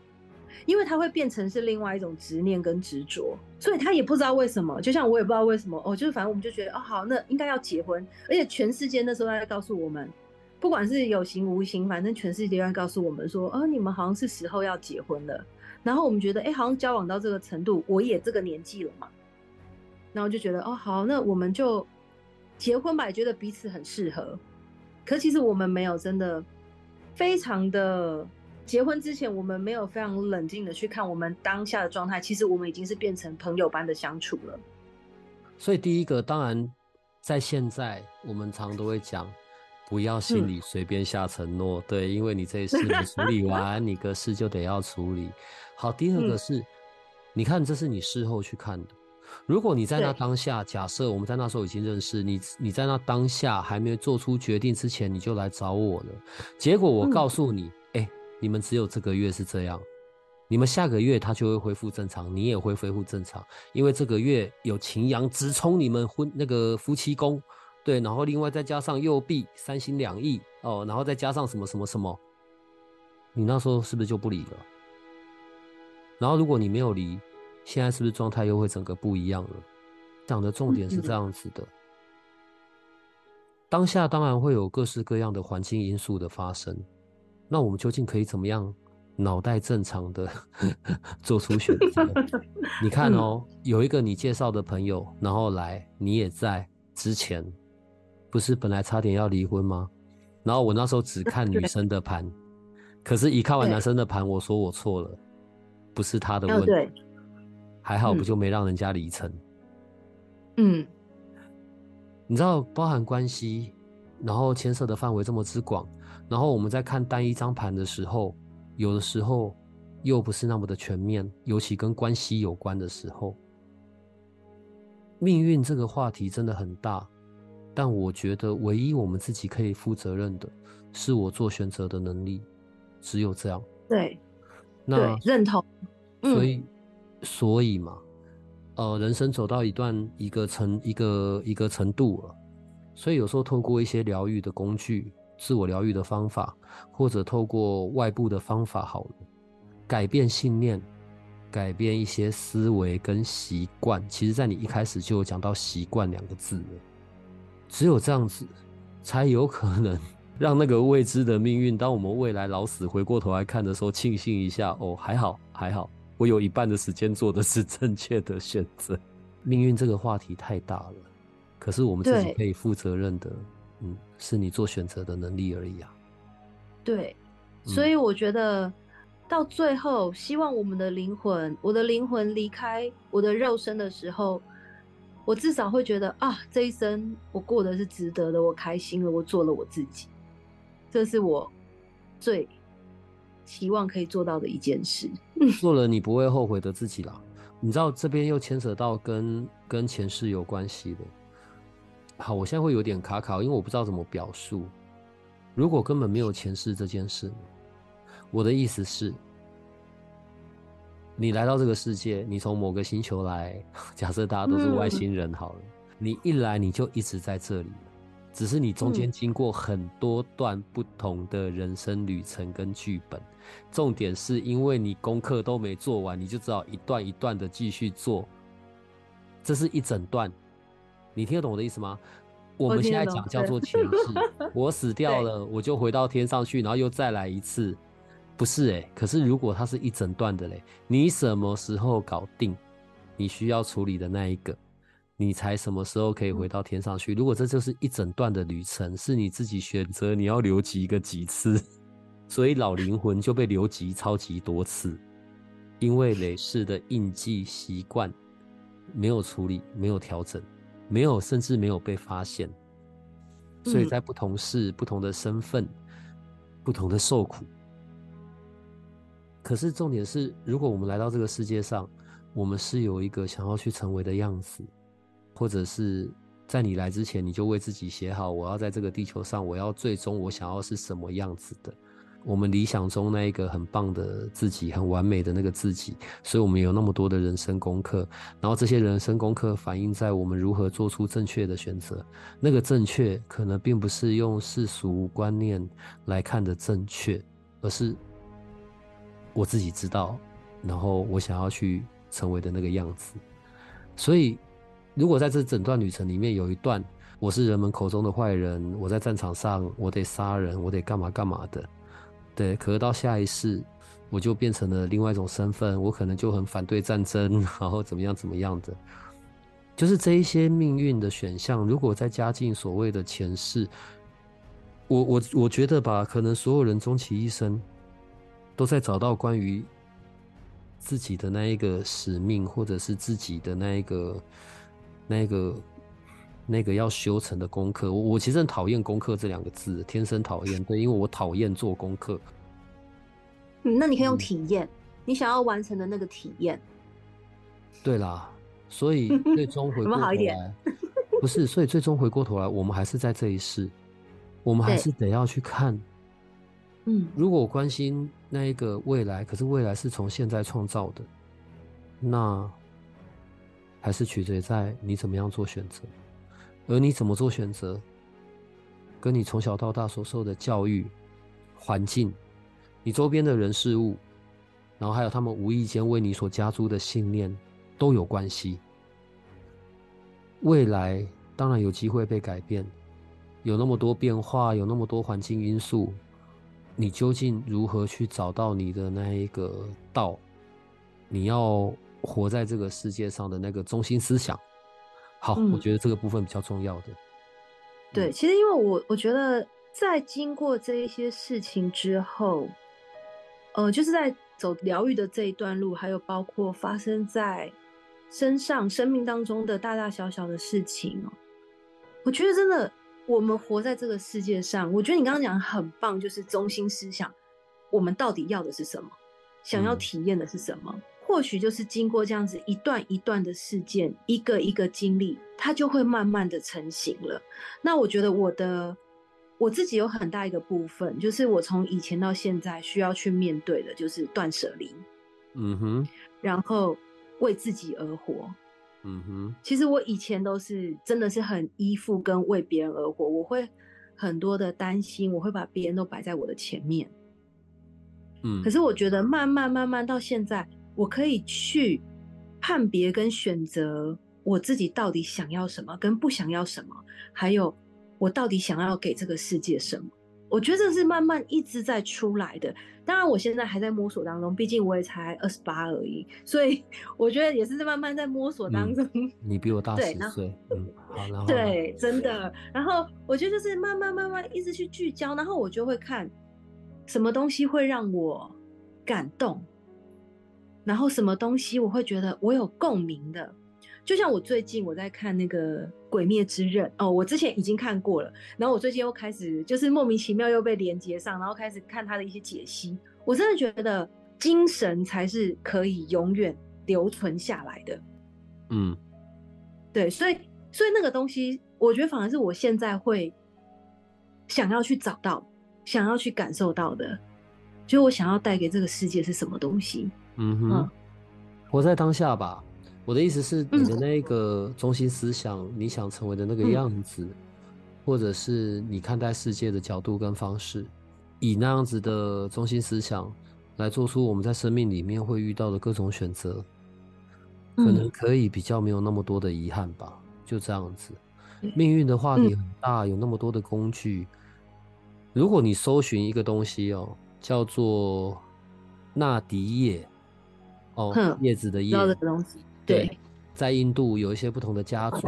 Speaker 1: 因为他会变成是另外一种执念跟执着，所以他也不知道为什么，就像我也不知道为什么哦，就是反正我们就觉得哦好，那应该要结婚，而且全世界那时候在告诉我们，不管是有形无形，反正全世界都在告诉我们说，哦你们好像是时候要结婚了，然后我们觉得哎好像交往到这个程度，我也这个年纪了嘛，然后就觉得哦好，那我们就结婚吧，也觉得彼此很适合，可其实我们没有真的非常的。结婚之前，我们没有非常冷静的去看我们当下的状态。其实我们已经是变成朋友般的相处了。
Speaker 2: 所以第一个，当然在现在，我们常都会讲，不要心里随便下承诺。嗯、对，因为你这一事没处理完，你个事就得要处理。好，第二个是，嗯、你看，这是你事后去看的。如果你在那当下，假设我们在那时候已经认识你，你在那当下还没有做出决定之前，你就来找我了。结果我告诉你。嗯你们只有这个月是这样，你们下个月它就会恢复正常，你也会恢复正常，因为这个月有擎羊直冲你们婚那个夫妻宫，对，然后另外再加上右臂三心两意哦，然后再加上什么什么什么，你那时候是不是就不离了？然后如果你没有离，现在是不是状态又会整个不一样了？讲的重点是这样子的，当下当然会有各式各样的环境因素的发生，那我们究竟可以怎么样？脑袋正常的 做出选择。你看哦，有一个你介绍的朋友，然后来，你也在之前，不是本来差点要离婚吗？然后我那时候只 看女生的盘，可是，一看完男生的盘，我说我错了，不是他的问题，还好不就没让人家离成。
Speaker 1: 嗯，
Speaker 2: 你知道，包含关系，然后牵涉的范围这么之广，然后我们在看单一张盘的时候。有的时候又不是那么的全面，尤其跟关系有关的时候，命运这个话题真的很大。但我觉得唯一我们自己可以负责任的，是我做选择的能力，只有这样。
Speaker 1: 对，
Speaker 2: 那
Speaker 1: 对认同。
Speaker 2: 所以，所以嘛，呃，人生走到一段一个程一个一个程度了，所以有时候透过一些疗愈的工具。自我疗愈的方法，或者透过外部的方法，好了，改变信念，改变一些思维跟习惯。其实，在你一开始就有讲到“习惯”两个字了。只有这样子，才有可能 让那个未知的命运，当我们未来老死回过头来看的时候，庆幸一下哦，还好，还好，我有一半的时间做的是正确的选择。命运这个话题太大了，可是我们自己可以负责任的。嗯，是你做选择的能力而已啊。
Speaker 1: 对，所以我觉得到最后，希望我们的灵魂，我的灵魂离开我的肉身的时候，我至少会觉得啊，这一生我过得是值得的，我开心了，我做了我自己，这是我最希望可以做到的一件事。
Speaker 2: 做了你不会后悔的自己啦。你知道这边又牵扯到跟跟前世有关系的。好，我现在会有点卡卡，因为我不知道怎么表述。如果根本没有前世这件事，我的意思是，你来到这个世界，你从某个星球来，假设大家都是外星人好了，你一来你就一直在这里，只是你中间经过很多段不同的人生旅程跟剧本。重点是因为你功课都没做完，你就只好一段一段的继续做，这是一整段。你听得懂我的意思吗？我们现在讲叫做 前世，我死掉了，我就回到天上去，然后又再来一次，不是诶、欸，可是如果它是一整段的嘞，你什么时候搞定你需要处理的那一个，你才什么时候可以回到天上去？如果这就是一整段的旅程，是你自己选择你要留级一个几次，所以老灵魂就被留级超级多次，因为累世的印记习惯没有处理，没有调整。没有，甚至没有被发现，所以在不同事、嗯、不同的身份、不同的受苦。可是重点是，如果我们来到这个世界上，我们是有一个想要去成为的样子，或者是在你来之前，你就为自己写好，我要在这个地球上，我要最终我想要是什么样子的。我们理想中那一个很棒的自己，很完美的那个自己，所以我们有那么多的人生功课，然后这些人生功课反映在我们如何做出正确的选择。那个正确可能并不是用世俗观念来看的正确，而是我自己知道，然后我想要去成为的那个样子。所以，如果在这整段旅程里面有一段我是人们口中的坏人，我在战场上我得杀人，我得干嘛干嘛的。对，可是到下一世，我就变成了另外一种身份，我可能就很反对战争，然后怎么样怎么样的，就是这一些命运的选项，如果再加进所谓的前世，我我我觉得吧，可能所有人终其一生，都在找到关于自己的那一个使命，或者是自己的那一个那一个。那个要修成的功课，我我其实很讨厌“功课”这两个字，天生讨厌。对，因为我讨厌做功课。
Speaker 1: 嗯，那你可以用体验，嗯、你想要完成的那个体验。
Speaker 2: 对啦，所以 最终回过头来？不是，所以最终回过头来，我们还是在这一世，我们还是得要去看
Speaker 1: 嗯，
Speaker 2: 如果我关心那一个未来，可是未来是从现在创造的，那还是取决在你怎么样做选择，而你怎么做选择，跟你从小到大所受的教育、环境、你周边的人事物，然后还有他们无意间为你所加诸的信念都有关系。未来当然有机会被改变，有那么多变化，有那么多环境因素。你究竟如何去找到你的那一个道？你要活在这个世界上的那个中心思想。好，嗯、我觉得这个部分比较重要的。
Speaker 1: 对，其实因为我我觉得在经过这一些事情之后，呃，就是在走疗愈的这一段路，还有包括发生在身上、生命当中的大大小小的事情哦，我觉得真的。我们活在这个世界上，我觉得你刚刚讲的很棒，就是中心思想，我们到底要的是什么？想要体验的是什么？嗯、或许就是经过这样子一段一段的事件，一个一个经历，它就会慢慢的成型了。那我觉得我的我自己有很大一个部分，就是我从以前到现在需要去面对的，就是断舍离。嗯哼，然后为自己而活。嗯哼，其实我以前都是真的是很依附跟为别人而活，我会很多的担心，我会把别人都摆在我的前面。嗯，可是我觉得慢慢慢慢到现在，我可以去判别跟选择我自己到底想要什么，跟不想要什么，还有我到底想要给这个世界什么。我觉得这是慢慢一直在出来的。当然，我现在还在摸索当中，毕竟我也才二十八而已，所以 我觉得也是在慢慢在摸索当中。
Speaker 2: 嗯、你比我大 十岁，嗯，好，然后
Speaker 1: 对，真的。然后我觉得就是慢慢慢慢一直去聚焦，然后我就会看什么东西会让我感动，然后什么东西我会觉得我有共鸣的。就像我最近我在看那个《鬼灭之刃》哦，我之前已经看过了，然后我最近又开始就是莫名其妙又被连接上，然后开始看他的一些解析。我真的觉得精神才是可以永远留存下来的。嗯，对，所以所以那个东西，我觉得反而是我现在会想要去找到、想要去感受到的，就我想要带给这个世界是什么东西。嗯哼，嗯，
Speaker 2: 活在当下吧。我的意思是，你的那个中心思想，嗯、你想成为的那个样子，嗯、或者是你看待世界的角度跟方式，以那样子的中心思想来做出我们在生命里面会遇到的各种选择，可能可以比较没有那么多的遗憾吧。就这样子，命运的话题很大，有那么多的工具。如果你搜寻一个东西哦，叫做纳迪叶，哦，叶子的叶。对，在印度有一些不同的家族，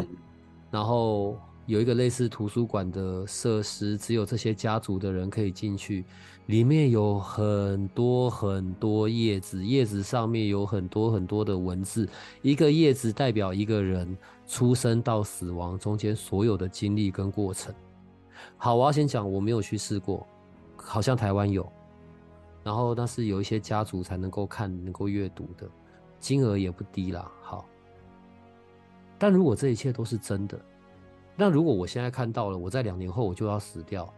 Speaker 2: 然后有一个类似图书馆的设施，只有这些家族的人可以进去。里面有很多很多叶子，叶子上面有很多很多的文字。一个叶子代表一个人出生到死亡中间所有的经历跟过程。好，我要先讲，我没有去试过，好像台湾有，然后那是有一些家族才能够看、能够阅读的。金额也不低啦，好。但如果这一切都是真的，那如果我现在看到了，我在两年后我就要死掉，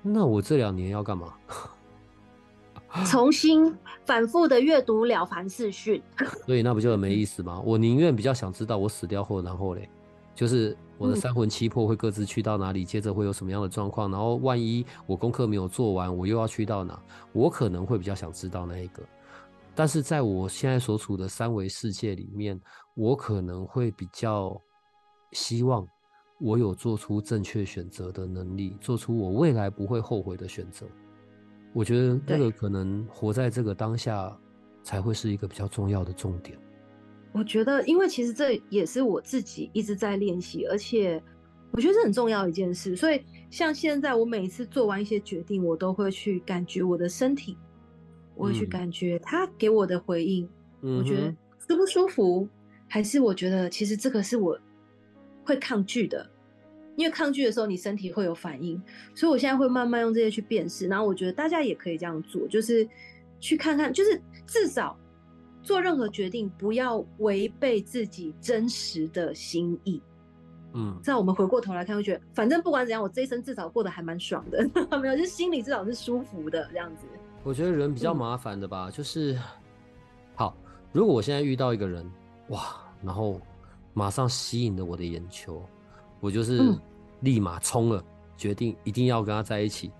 Speaker 2: 那我这两年要干嘛？
Speaker 1: 重新反复的阅读《了凡四训》，
Speaker 2: 所以那不就很没意思吗？我宁愿比较想知道我死掉后，然后嘞，就是我的三魂七魄会各自去到哪里，接着会有什么样的状况，然后万一我功课没有做完，我又要去到哪？我可能会比较想知道那一个。但是在我现在所处的三维世界里面，我可能会比较希望我有做出正确选择的能力，做出我未来不会后悔的选择。我觉得那个可能活在这个当下才会是一个比较重要的重点。
Speaker 1: 我觉得，因为其实这也是我自己一直在练习，而且我觉得这很重要一件事。所以像现在，我每一次做完一些决定，我都会去感觉我的身体。我会去感觉他给我的回应，嗯、我觉得舒不舒服，还是我觉得其实这个是我会抗拒的，因为抗拒的时候你身体会有反应，所以我现在会慢慢用这些去辨识。然后我觉得大家也可以这样做，就是去看看，就是至少做任何决定不要违背自己真实的心意。嗯，在我们回过头来看，会觉得反正不管怎样，我这一生至少过得还蛮爽的，没有，就是心里至少是舒服的这样子。
Speaker 2: 我觉得人比较麻烦的吧，嗯、就是好，如果我现在遇到一个人，哇，然后马上吸引了我的眼球，我就是立马冲了，嗯、决定一定要跟他在一起。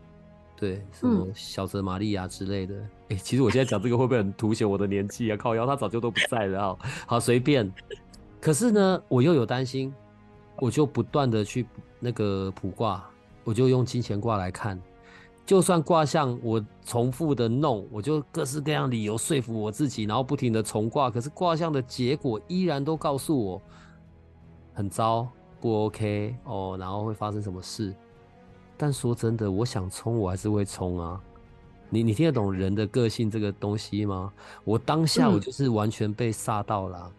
Speaker 2: 对，什么小泽玛利亚之类的。哎、其实我现在讲这个会不会很凸显我的年纪啊？靠腰，他早就都不在了。好，随便。可是呢，我又有担心。我就不断的去那个卜卦，我就用金钱卦来看，就算卦象我重复的弄，我就各式各样理由说服我自己，然后不停的重卦，可是卦象的结果依然都告诉我很糟，不 OK 哦，然后会发生什么事？但说真的，我想冲我还是会冲啊。你你听得懂人的个性这个东西吗？我当下我就是完全被煞到了，嗯、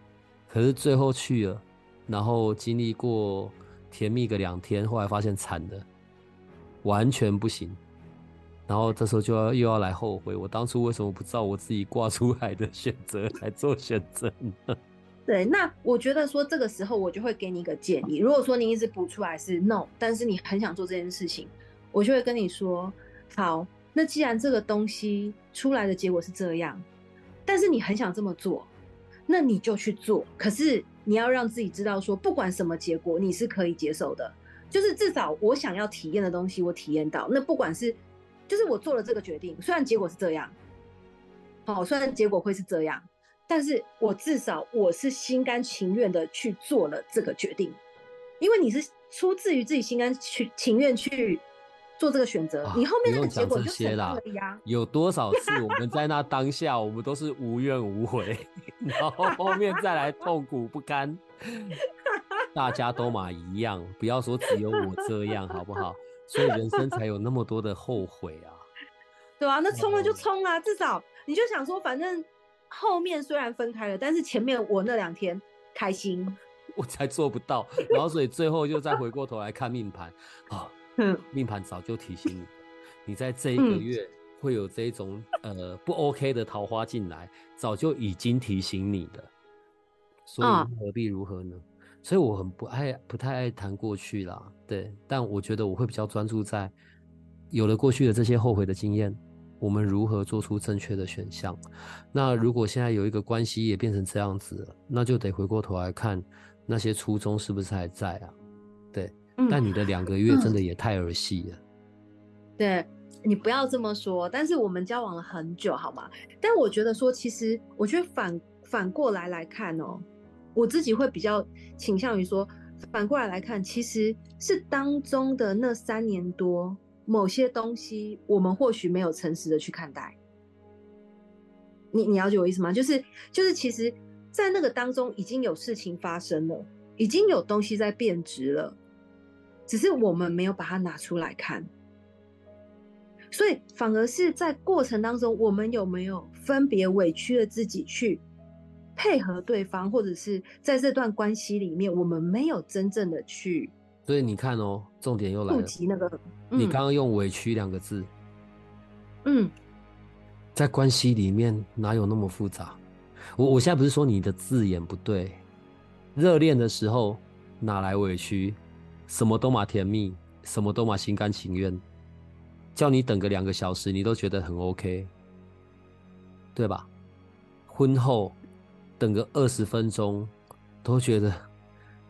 Speaker 2: 可是最后去了。然后经历过甜蜜个两天，后来发现惨的，完全不行。然后这时候就要又要来后悔，我当初为什么不照我自己挂出来的选择来做选择呢？
Speaker 1: 对，那我觉得说这个时候我就会给你一个建议。如果说你一直补出来是 no，但是你很想做这件事情，我就会跟你说，好，那既然这个东西出来的结果是这样，但是你很想这么做，那你就去做。可是。你要让自己知道，说不管什么结果，你是可以接受的。就是至少我想要体验的东西，我体验到。那不管是，就是我做了这个决定，虽然结果是这样，好，虽然结果会是这样，但是我至少我是心甘情愿的去做了这个决定，因为你是出自于自己心甘去情愿去。做这个选择，你后面那个结果就选了呀。
Speaker 2: 有多少次我们在那当下，我们都是无怨无悔，然后后面再来痛苦不堪。大家都嘛一样，不要说只有我这样，好不好？所以人生才有那么多的后悔啊。
Speaker 1: 对啊，那冲了就冲啊，至少你就想说，反正后面虽然分开了，但是前面我那两天开心，
Speaker 2: 我才做不到，然后所以最后就再回过头来看命盘啊。命盘早就提醒你，你在这一个月会有这种、嗯、呃不 OK 的桃花进来，早就已经提醒你了，所以何必如何呢？哦、所以我很不爱不太爱谈过去啦，对，但我觉得我会比较专注在有了过去的这些后悔的经验，我们如何做出正确的选项。那如果现在有一个关系也变成这样子了，那就得回过头来看那些初衷是不是还在啊？对。但你的两个月真的也太儿戏了。
Speaker 1: 对，你不要这么说。但是我们交往了很久，好吗？但我觉得说，其实我觉得反反过来来看哦，我自己会比较倾向于说，反过来来看，其实是当中的那三年多，某些东西我们或许没有诚实的去看待。你你了解我意思吗？就是就是，其实，在那个当中已经有事情发生了，已经有东西在变质了。只是我们没有把它拿出来看，所以反而是在过程当中，我们有没有分别委屈了自己去配合对方，或者是在这段关系里面，我们没有真正的去。
Speaker 2: 所以你看哦，重点又来了。
Speaker 1: 顾及那个，
Speaker 2: 嗯、你刚刚用委屈两个字，
Speaker 1: 嗯，
Speaker 2: 在关系里面哪有那么复杂？我我现在不是说你的字眼不对，热恋的时候哪来委屈？什么都嘛甜蜜，什么都嘛心甘情愿，叫你等个两个小时，你都觉得很 OK，对吧？婚后等个二十分钟，都觉得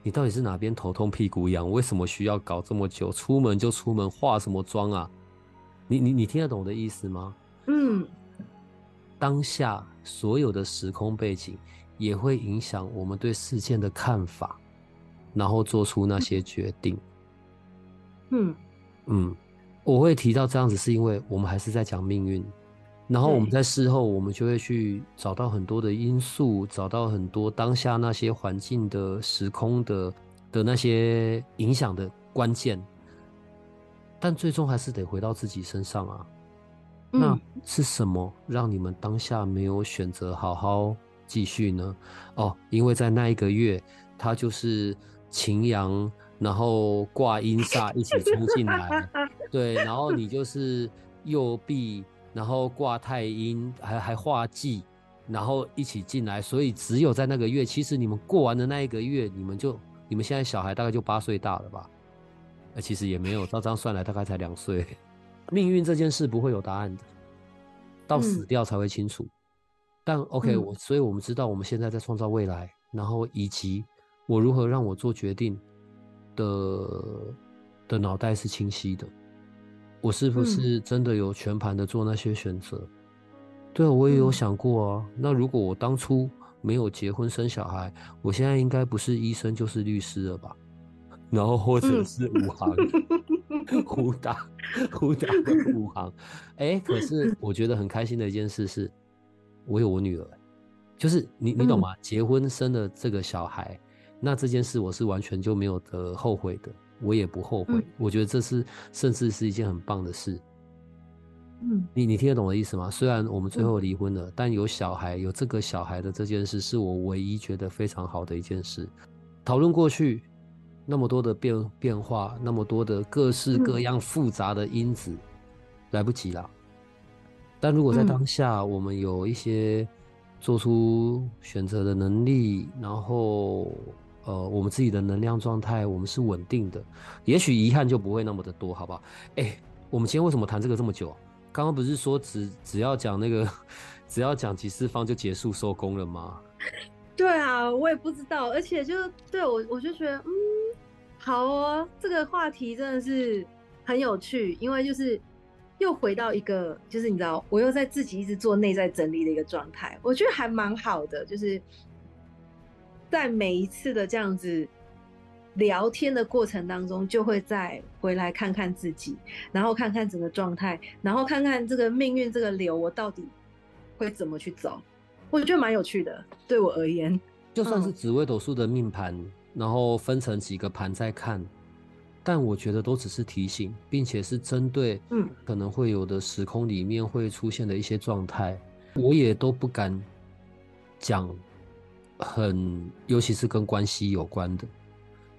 Speaker 2: 你到底是哪边头痛屁股痒？为什么需要搞这么久？出门就出门，化什么妆啊？你你你听得懂我的意思吗？
Speaker 1: 嗯，
Speaker 2: 当下所有的时空背景也会影响我们对事件的看法。然后做出那些决定。
Speaker 1: 嗯
Speaker 2: 嗯，我会提到这样子，是因为我们还是在讲命运。然后我们在事后，我们就会去找到很多的因素，找到很多当下那些环境的时空的的那些影响的关键。但最终还是得回到自己身上啊。那是什么让你们当下没有选择好好继续呢？哦，因为在那一个月，他就是。擎羊，然后挂阴煞一起冲进来，对，然后你就是右臂，然后挂太阴，还还化忌，然后一起进来，所以只有在那个月，其实你们过完的那一个月，你们就你们现在小孩大概就八岁大了吧？呃，其实也没有，照这样算来大概才两岁。命运这件事不会有答案的，到死掉才会清楚。嗯、但 OK，我所以我们知道我们现在在创造未来，然后以及我如何让我做决定的的脑袋是清晰的。我是不是真的有全盘的做那些选择？嗯、对啊，我也有想过啊。那如果我当初没有结婚生小孩，我现在应该不是医生就是律师了吧？然后或者是武行，武、嗯、打武打的武行。哎、欸，可是 我觉得很开心的一件事是，我有我女儿，就是你你懂吗？嗯、结婚生了这个小孩，那这件事我是完全就没有的后悔的。我也不后悔，嗯、我觉得这是甚至是一件很棒的事。嗯，你你听得懂我的意思吗？虽然我们最后离婚了，嗯、但有小孩，有这个小孩的这件事，是我唯一觉得非常好的一件事。讨论过去那么多的变变化，那么多的各式各样复杂的因子，嗯、来不及了。但如果在当下，我们有一些做出选择的能力，然后。呃，我们自己的能量状态，我们是稳定的，也许遗憾就不会那么的多，好不好？哎、我们今天为什么谈这个这么久？刚刚不是说只只要讲那个，只要讲几次方就结束收工了吗？
Speaker 1: 对啊，我也不知道，而且就对我我就觉得，嗯，好哦，这个话题真的是很有趣，因为就是又回到一个，就是你知道，我又在自己一直做内在整理的一个状态，我觉得还蛮好的，就是。在每一次的这样子聊天的过程当中，就会再回来看看自己，然后看看整个状态，然后看看这个命运这个流，我到底会怎么去走？我觉得蛮有趣的，对我而言，
Speaker 2: 就算是紫微斗数的命盘，嗯、然后分成几个盘再看，但我觉得都只是提醒，并且是针对嗯可能会有的时空里面会出现的一些状态，我也都不敢讲。很，尤其是跟关系有关的，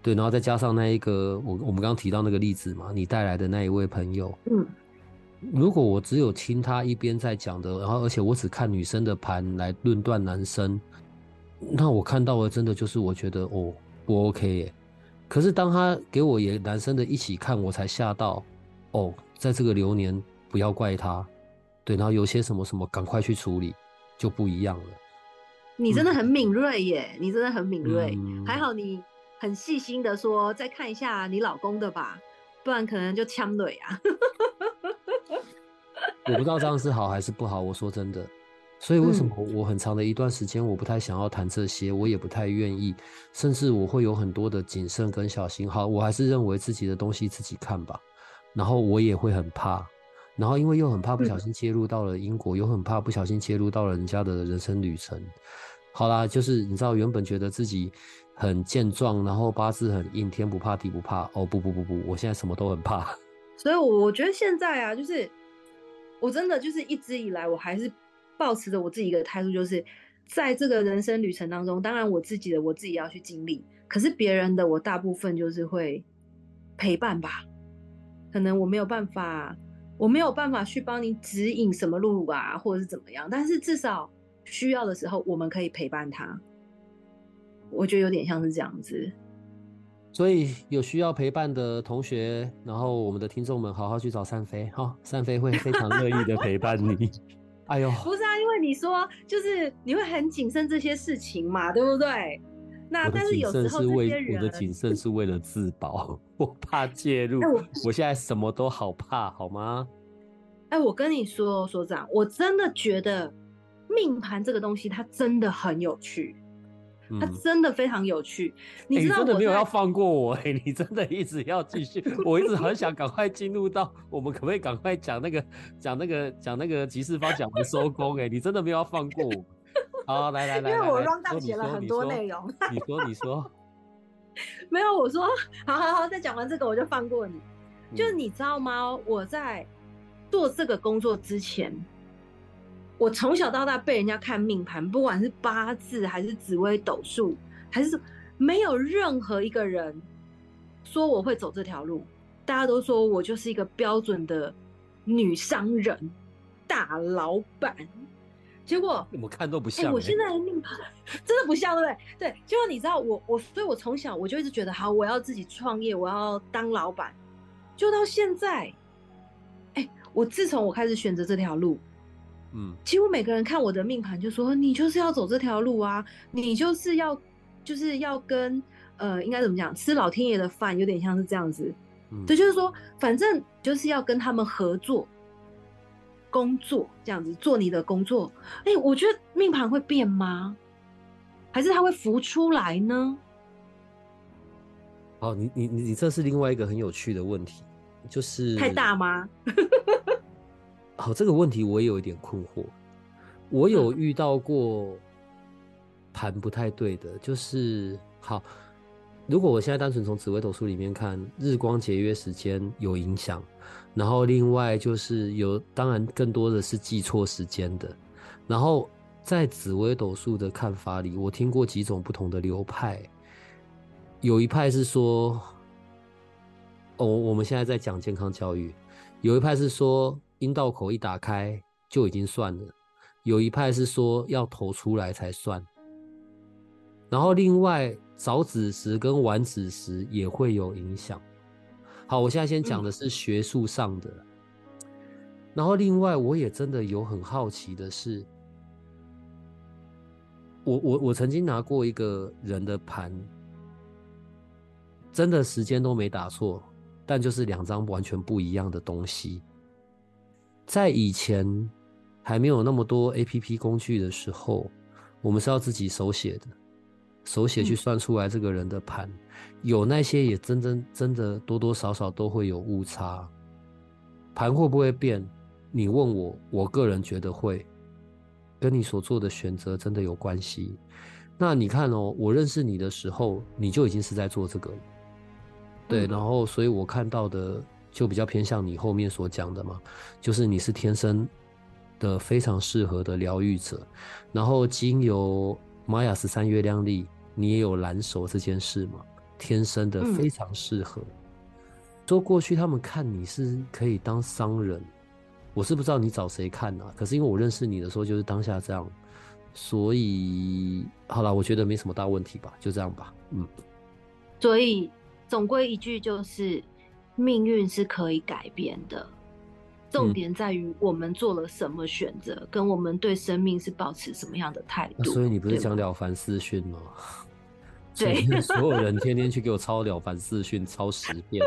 Speaker 2: 对，然后再加上那一个，我我们刚刚提到那个例子嘛，你带来的那一位朋友，嗯，如果我只有听他一边在讲的，然后而且我只看女生的盘来论断男生，那我看到的真的就是我觉得哦不 OK 耶，可是当他给我也男生的一起看，我才吓到，哦，在这个流年不要怪他，对，然后有些什么什么赶快去处理，就不一样了。
Speaker 1: 你真的很敏锐耶！嗯、你真的很敏锐，嗯、还好你很细心的说再看一下你老公的吧，不然可能就呛嘴啊。
Speaker 2: 我不知道这样是好还是不好，我说真的。所以为什么我很长的一段时间我不太想要谈这些，我也不太愿意，甚至我会有很多的谨慎跟小心。好，我还是认为自己的东西自己看吧。然后我也会很怕，然后因为又很怕不小心介入到了英国，嗯、又很怕不小心介入到了人家的人生旅程。好啦，就是你知道，原本觉得自己很健壮，然后八字很硬，天不怕地不怕。哦，不不不不，我现在什么都很怕。
Speaker 1: 所以我觉得现在啊，就是我真的就是一直以来，我还是抱持着我自己一个态度，就是在这个人生旅程当中，当然我自己的我自己要去经历，可是别人的我大部分就是会陪伴吧。可能我没有办法，我没有办法去帮你指引什么路啊，或者是怎么样，但是至少。需要的时候，我们可以陪伴他。我觉得有点像是这样子。
Speaker 2: 所以有需要陪伴的同学，然后我们的听众们，好好去找善飞哈，善飞会非常乐意的陪伴你。哎呦，
Speaker 1: 不是啊，因为你说就是你会很谨慎这些事情嘛，对不对？那但是有时候这些人，
Speaker 2: 我的谨慎是为了自保，我怕介入。我，我现在什么都好怕，好吗？
Speaker 1: 哎，我跟你说，所长，我真的觉得。命盘这个东西，它真的很有趣，它真的非常有趣。嗯、你知道、欸、真的没有要放过我哎、欸，
Speaker 2: 你真的一直要继续，我一直很想赶快进入到，我们可不可以赶快讲那个讲那个讲那个集市方讲完收工哎，你真的没有要放过我。好，来来来，
Speaker 1: 因为我 run down 写了很多内容。
Speaker 2: 你说你说，
Speaker 1: 没有我说，好好好，再讲完这个我就放过你。就是你知道吗？我在做这个工作之前。我从小到大被人家看命盘，不管是八字还是紫微斗数，还是没有任何一个人说我会走这条路。大家都说我就是一个标准的女商人、大老板，结果
Speaker 2: 我看都不像、欸。
Speaker 1: 哎、欸，我现在的命盘真的不像，对不对？对，结果你知道我我，所以我从小我就一直觉得，好，我要自己创业，我要当老板。就到现在，哎、欸，我自从我开始选择这条路，
Speaker 2: 嗯，
Speaker 1: 几乎每个人看我的命盘就说，你就是要走这条路啊，你就是要就是要跟呃，应该怎么讲，吃老天爷的饭，有点像是这样子。嗯，对，就是说，反正就是要跟他们合作。工作这样子做你的工作，哎、欸，我觉得命盘会变吗？还是它会浮出来呢？
Speaker 2: 哦，你你你这是另外一个很有趣的问题，就是
Speaker 1: 太大吗？
Speaker 2: 好，这个问题我也有一点困惑。我有遇到过盘不太对的，就是好，如果我现在单纯从紫微斗数里面看，日光节约时间有影响。然后另外就是有，当然更多的是记错时间的。然后在紫微斗数的看法里，我听过几种不同的流派。有一派是说，哦，我们现在在讲健康教育。有一派是说，阴道口一打开就已经算了。有一派是说要投出来才算。然后另外早子时跟晚子时也会有影响。好，我现在先讲的是学术上的。嗯。然后另外，我也真的有很好奇的是，我我我曾经拿过一个人的盘，真的时间都没打错，但就是两张完全不一样的东西。在以前还没有那么多 APP 工具的时候，我们是要自己手写的。手写去算出来这个人的盘，嗯，有那些也真真真的多多少少都会有误差。盘会不会变？你问我，我个人觉得会，跟你所做的选择真的有关系。那你看哦，我认识你的时候，你就已经是在做这个了，对，然后所以我看到的就比较偏向你后面所讲的嘛，就是你是天生的非常适合的疗愈者，然后经由玛雅十三月亮历。你也有蓝手这件事嘛？天生的非常适合。说、嗯、过去他们看你是可以当商人，我是不知道你找谁看啊。可是因为我认识你的时候就是当下这样，所以好了，我觉得没什么大问题吧，就这样吧。嗯。
Speaker 1: 所以总归一句就是，命运是可以改变的，重点在于我们做了什么选择、嗯，跟我们对生命是保持什么样的态度。
Speaker 2: 所以你不是讲了凡四训吗？对，所有人天天去给我抄《了凡四训》，抄十遍。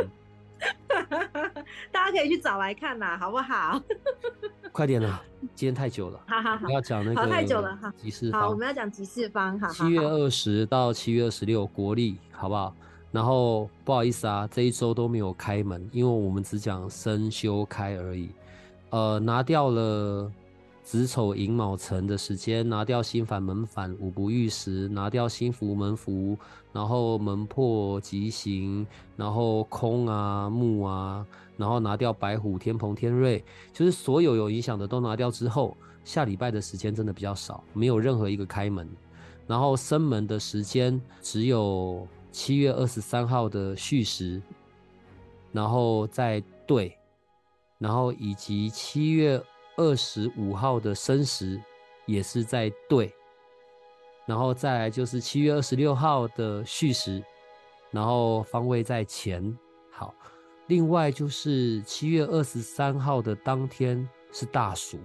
Speaker 1: 大家可以去找来看呐，好不好？
Speaker 2: 快点啦，今天太久了。
Speaker 1: 好好好，
Speaker 2: 要讲那个
Speaker 1: 太久了哈。
Speaker 2: 集市方，
Speaker 1: 好，我们要讲集市方哈。
Speaker 2: 七月二十到七月二十六，国历好不好？然后不好意思啊，这一周都没有开门，因为我们只讲生修开而已。呃，拿掉了。子丑寅卯辰的时间，拿掉辛反门反五不遇时，拿掉辛福门福，然后门破吉行，然后空啊木啊，然后拿掉白虎天蓬天瑞，就是所有有影响的都拿掉之后，下礼拜的时间真的比较少，没有任何一个开门，然后生门的时间只有七月二十三号的戌时，然后再对，然后以及七月。二十五号的申时也是在对，然后再来就是七月二十六号的戌时，然后方位在前。好，另外就是七月二十三号的当天是大暑，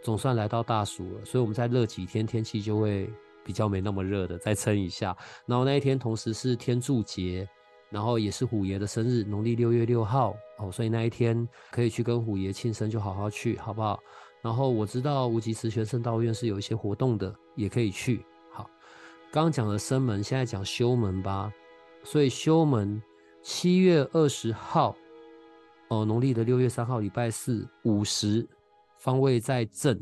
Speaker 2: 总算来到大暑了，所以我们再热几天，天气就会比较没那么热的，再撑一下。然后那一天同时是天柱节。然后也是虎爷的生日，农历六月六号哦，所以那一天可以去跟虎爷庆生，就好好去，好不好？然后我知道无极慈玄圣道院是有一些活动的，也可以去。好，刚刚讲了生门，现在讲休门吧。所以休门七月二十号哦，农历的六月三号礼拜四午时，方位在正，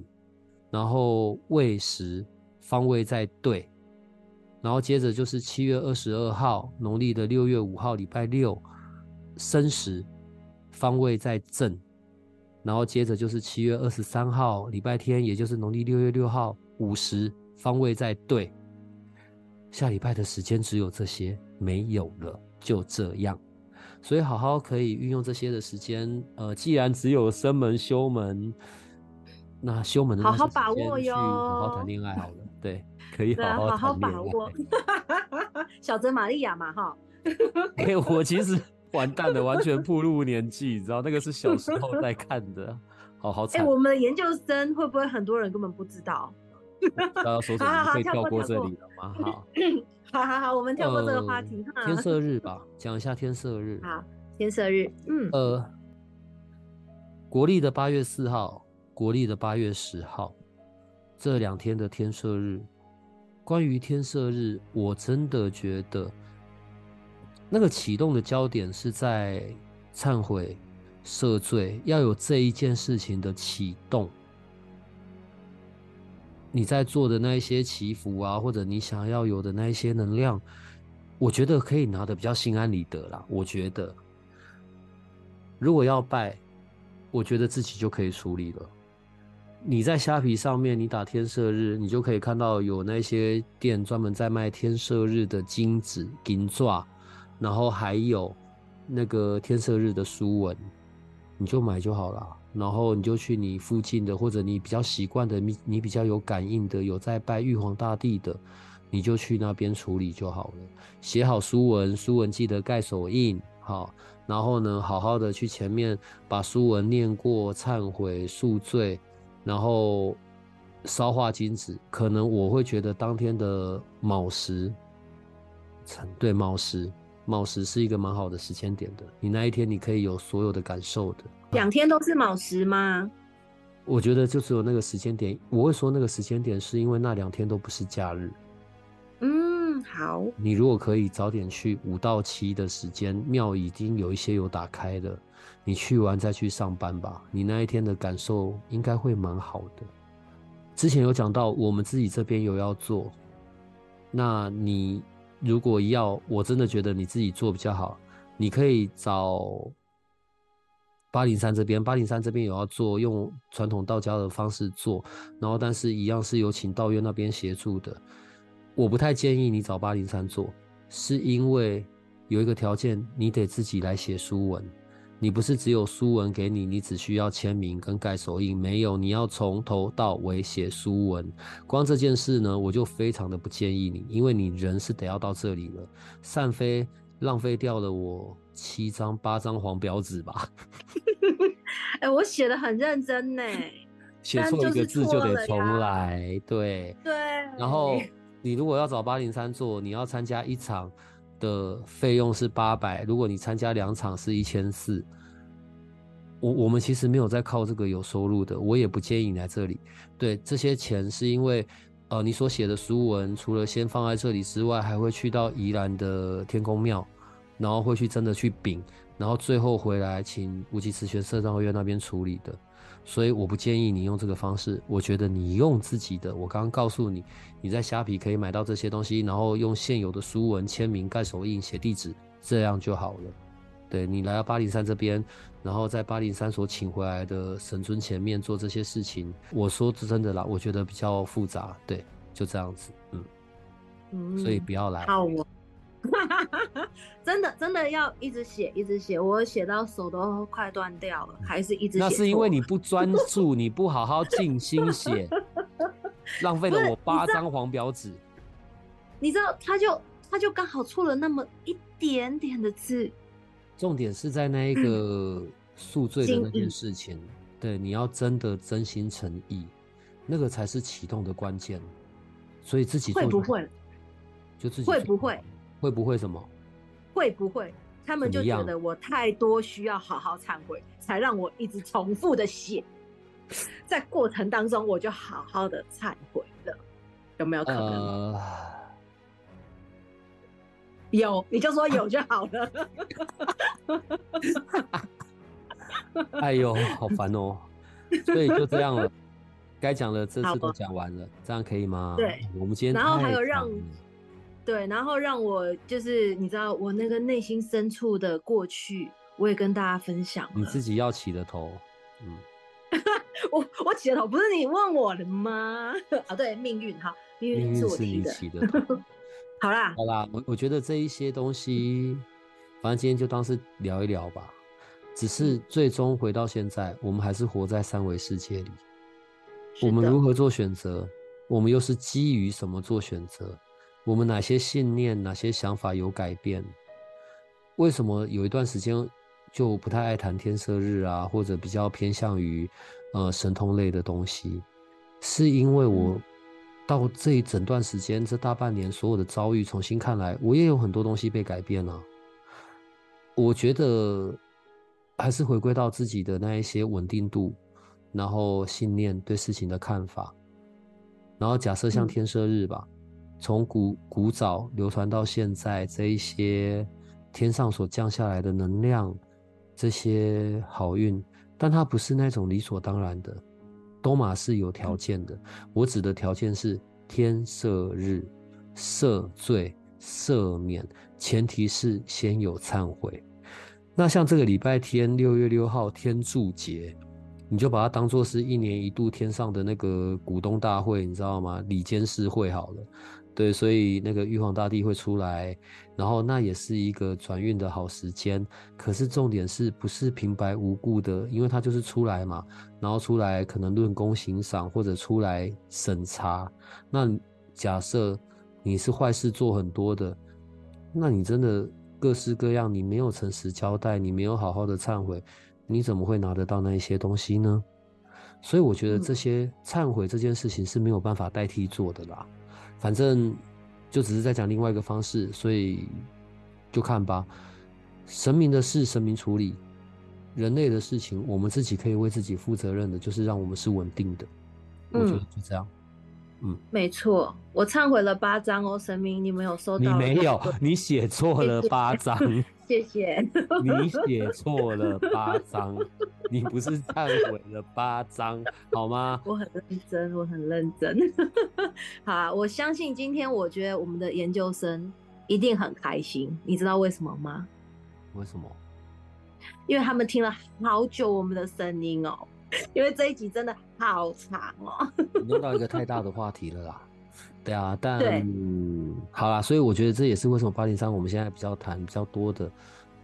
Speaker 2: 然后未时方位在对。然后接着就是七月二十二号，农历的六月五号，礼拜六，申时，方位在正。然后接着就是七月二十三号，礼拜天，也就是农历六月六号，午时，方位在对。下礼拜的时间只有这些，没有了，就这样。所以好好可以运用这些的时间。呃，既然只有生门、修门，那修门的
Speaker 1: 好好把握哟，
Speaker 2: 好好谈恋爱好了，对，可以好好
Speaker 1: 好好把握。小泽玛利亚嘛，哈。
Speaker 2: 哎、欸，我其实 完蛋了，完全步入年纪，你知道那个是小时候在看的，好好惨。
Speaker 1: 哎、欸，我们的研究生会不会很多人根本不知道？
Speaker 2: 大家说什么？可以跳过这里了吗？好，
Speaker 1: 好好好，我们跳过这个话题。
Speaker 2: 呃、天色日吧，讲一下天色日。
Speaker 1: 好，天色日，嗯，
Speaker 2: 呃，国历的八月四号，国历的八月十号，这两天的天赦日。关于天赦日，我真的觉得那个启动的焦点是在忏悔、赦罪，要有这一件事情的启动。你在做的那一些祈福啊，或者你想要有的那一些能量，我觉得可以拿的比较心安理得啦。我觉得，如果要拜，我觉得自己就可以处理了。你在虾皮上面，你打天色日，你就可以看到有那些店专门在卖天色日的金子、金爪，然后还有那个天色日的书文，你就买就好了。然后你就去你附近的，或者你比较习惯的，你你比较有感应的，有在拜玉皇大帝的，你就去那边处理就好了。写好书文，书文记得盖手印，好，然后呢，好好的去前面把书文念过，忏悔赎罪。然后烧化金子，可能我会觉得当天的卯时，对卯时，卯时是一个蛮好的时间点的。你那一天你可以有所有的感受的。
Speaker 1: 两天都是卯时吗？
Speaker 2: 我觉得就只有那个时间点。我会说那个时间点是因为那两天都不是假日。
Speaker 1: 嗯，好。
Speaker 2: 你如果可以早点去五到七的时间，庙已经有一些有打开的。你去完再去上班吧，你那一天的感受应该会蛮好的。之前有讲到，我们自己这边有要做，那你如果要，我真的觉得你自己做比较好，你可以找八零三这边，八零三这边有要做，用传统道家的方式做，然后但是一样是有请道院那边协助的。我不太建议你找八零三做，是因为有一个条件，你得自己来写书文。你不是只有书文给你，你只需要签名跟盖手印，没有，你要从头到尾写书文。光这件事呢，我就非常的不建议你，因为你人是得要到这里了，散飞浪费掉了我七张八张黄表纸吧。
Speaker 1: 哎、欸，我写的很认真呢，
Speaker 2: 写错一个字就得重来，对
Speaker 1: 对。
Speaker 2: 然后你如果要找八零三做，你要参加一场。的费用是八百，如果你参加两场是一千四。我我们其实没有在靠这个有收入的，我也不建议你来这里。对，这些钱是因为，呃，你所写的书文，除了先放在这里之外，还会去到宜兰的天公庙，然后会去真的去禀，然后最后回来请无极慈玄社长会院那边处理的。所以我不建议你用这个方式，我觉得你用自己的。我刚刚告诉你，你在虾皮可以买到这些东西，然后用现有的书文签名、盖手印、写地址，这样就好了。对，你来到八零三这边，然后在八零三所请回来的神尊前面做这些事情，我说真的啦，我觉得比较复杂。对，就这样子，嗯，嗯，所以不要来。
Speaker 1: 好 真的真的要一直写一直写，我写到手都快断掉了，还是一直写。
Speaker 2: 那是因为你不专注，你不好好静心写，浪费了我八张黄表纸。
Speaker 1: 你知道，他就他就刚好错了那么一点点的字。
Speaker 2: 重点是在那一个 宿醉的那件事情，对，你要真的真心诚意，那个才是启动的关键。所以自己做
Speaker 1: 会不会？
Speaker 2: 就自己
Speaker 1: 会不会？
Speaker 2: 会不会什么？
Speaker 1: 会不会？他们就觉得我太多需要好好忏悔，才让我一直重复的写。在过程当中，我就好好的忏悔了。有没有可能？呃、有，你就说有就好了。
Speaker 2: 哎呦，好烦哦！所以就这样了，该讲的这次都讲完了，这样可以吗？
Speaker 1: 对，
Speaker 2: 我们今天
Speaker 1: 然后还有让。对，然后让我就是你知道我那个内心深处的过去，我也跟大家分享。
Speaker 2: 你自己要起的头，嗯，
Speaker 1: 我我起的头不是你问我的吗？啊，对，命运哈，命运是
Speaker 2: 你起的头。
Speaker 1: 好啦，
Speaker 2: 好啦，我我觉得这一些东西，反正今天就当是聊一聊吧。只是最终回到现在，我们还是活在三维世界里。我们如何做选择？我们又是基于什么做选择？我们哪些信念、哪些想法有改变？为什么有一段时间就不太爱谈天赦日啊，或者比较偏向于呃神通类的东西？是因为我到这一整段时间，这大半年所有的遭遇重新看来，我也有很多东西被改变了。我觉得还是回归到自己的那一些稳定度。然后信念对事情的看法，然后假设像天赦日吧，从古古早流传到现在，这一些天上所降下来的能量，这些好运，但它不是那种理所当然的，都嘛是有条件的。我指的条件是天赦日，赦罪赦免，前提是先有忏悔。那像这个礼拜天六月六号天柱节。你就把它当做是一年一度天上的那个股东大会，你知道吗？里监事会好了，对，所以那个玉皇大帝会出来，然后那也是一个转运的好时间。可是重点是不是平白无故的？因为他就是出来嘛，然后出来可能论功行赏或者出来审查。那假设你是坏事做很多的，那你真的各式各样，你没有诚实交代，你没有好好的忏悔。你怎么会拿得到那一些东西呢？所以我觉得这些忏悔这件事情是没有办法代替做的啦。反正就只是在讲另外一个方式，所以就看吧。神明的事，神明处理；人类的事情，我们自己可以为自己负责任的，就是让我们是稳定的。我觉得就这样。嗯，
Speaker 1: 没错，我忏悔了八章哦，神明，你没有收到？
Speaker 2: 你没有，你写错了八张。
Speaker 1: 谢谢。
Speaker 2: 你写错了八张，你不是忏悔了八张，好吗？
Speaker 1: 我很认真，我很认真。好啊，我相信今天，我觉得我们的研究生一定很开心。你知道为什么吗？
Speaker 2: 为什么？
Speaker 1: 因为他们听了好久我们的声音哦。因为这一集真的好长哦，
Speaker 2: 弄到一个太大的话题了啦。对啊，但嗯，好啦，所以我觉得这也是为什么八零三我们现在比较谈比较多的，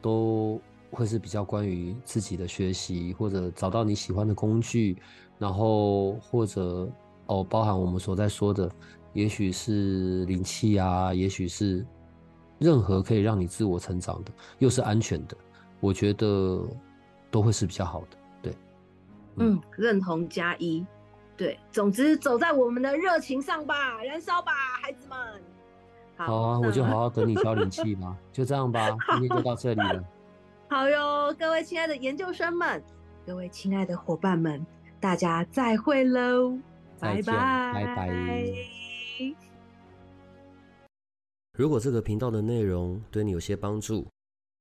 Speaker 2: 都会是比较关于自己的学习，或者找到你喜欢的工具，然后或者哦，包含我们所在说的，也许是灵气啊，也许是任何可以让你自我成长的，又是安全的，我觉得都会是比较好的。对。
Speaker 1: 嗯，认同加一，对，总之走在我们的热情上吧，燃烧吧，孩子们。好，
Speaker 2: 好啊，我就好好等你消灵 气吧，就这样吧，今天就到这里了。
Speaker 1: 好哟，各位亲爱的研究生们，各位亲爱的伙伴们，大家再会喽，拜拜，拜拜。
Speaker 2: 如果这个频道的内容对你有些帮助，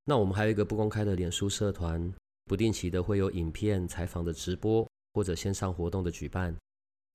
Speaker 2: 那我们还有一个不公开的脸书社团。不定期的会有影片采访的直播或者线上活动的举办，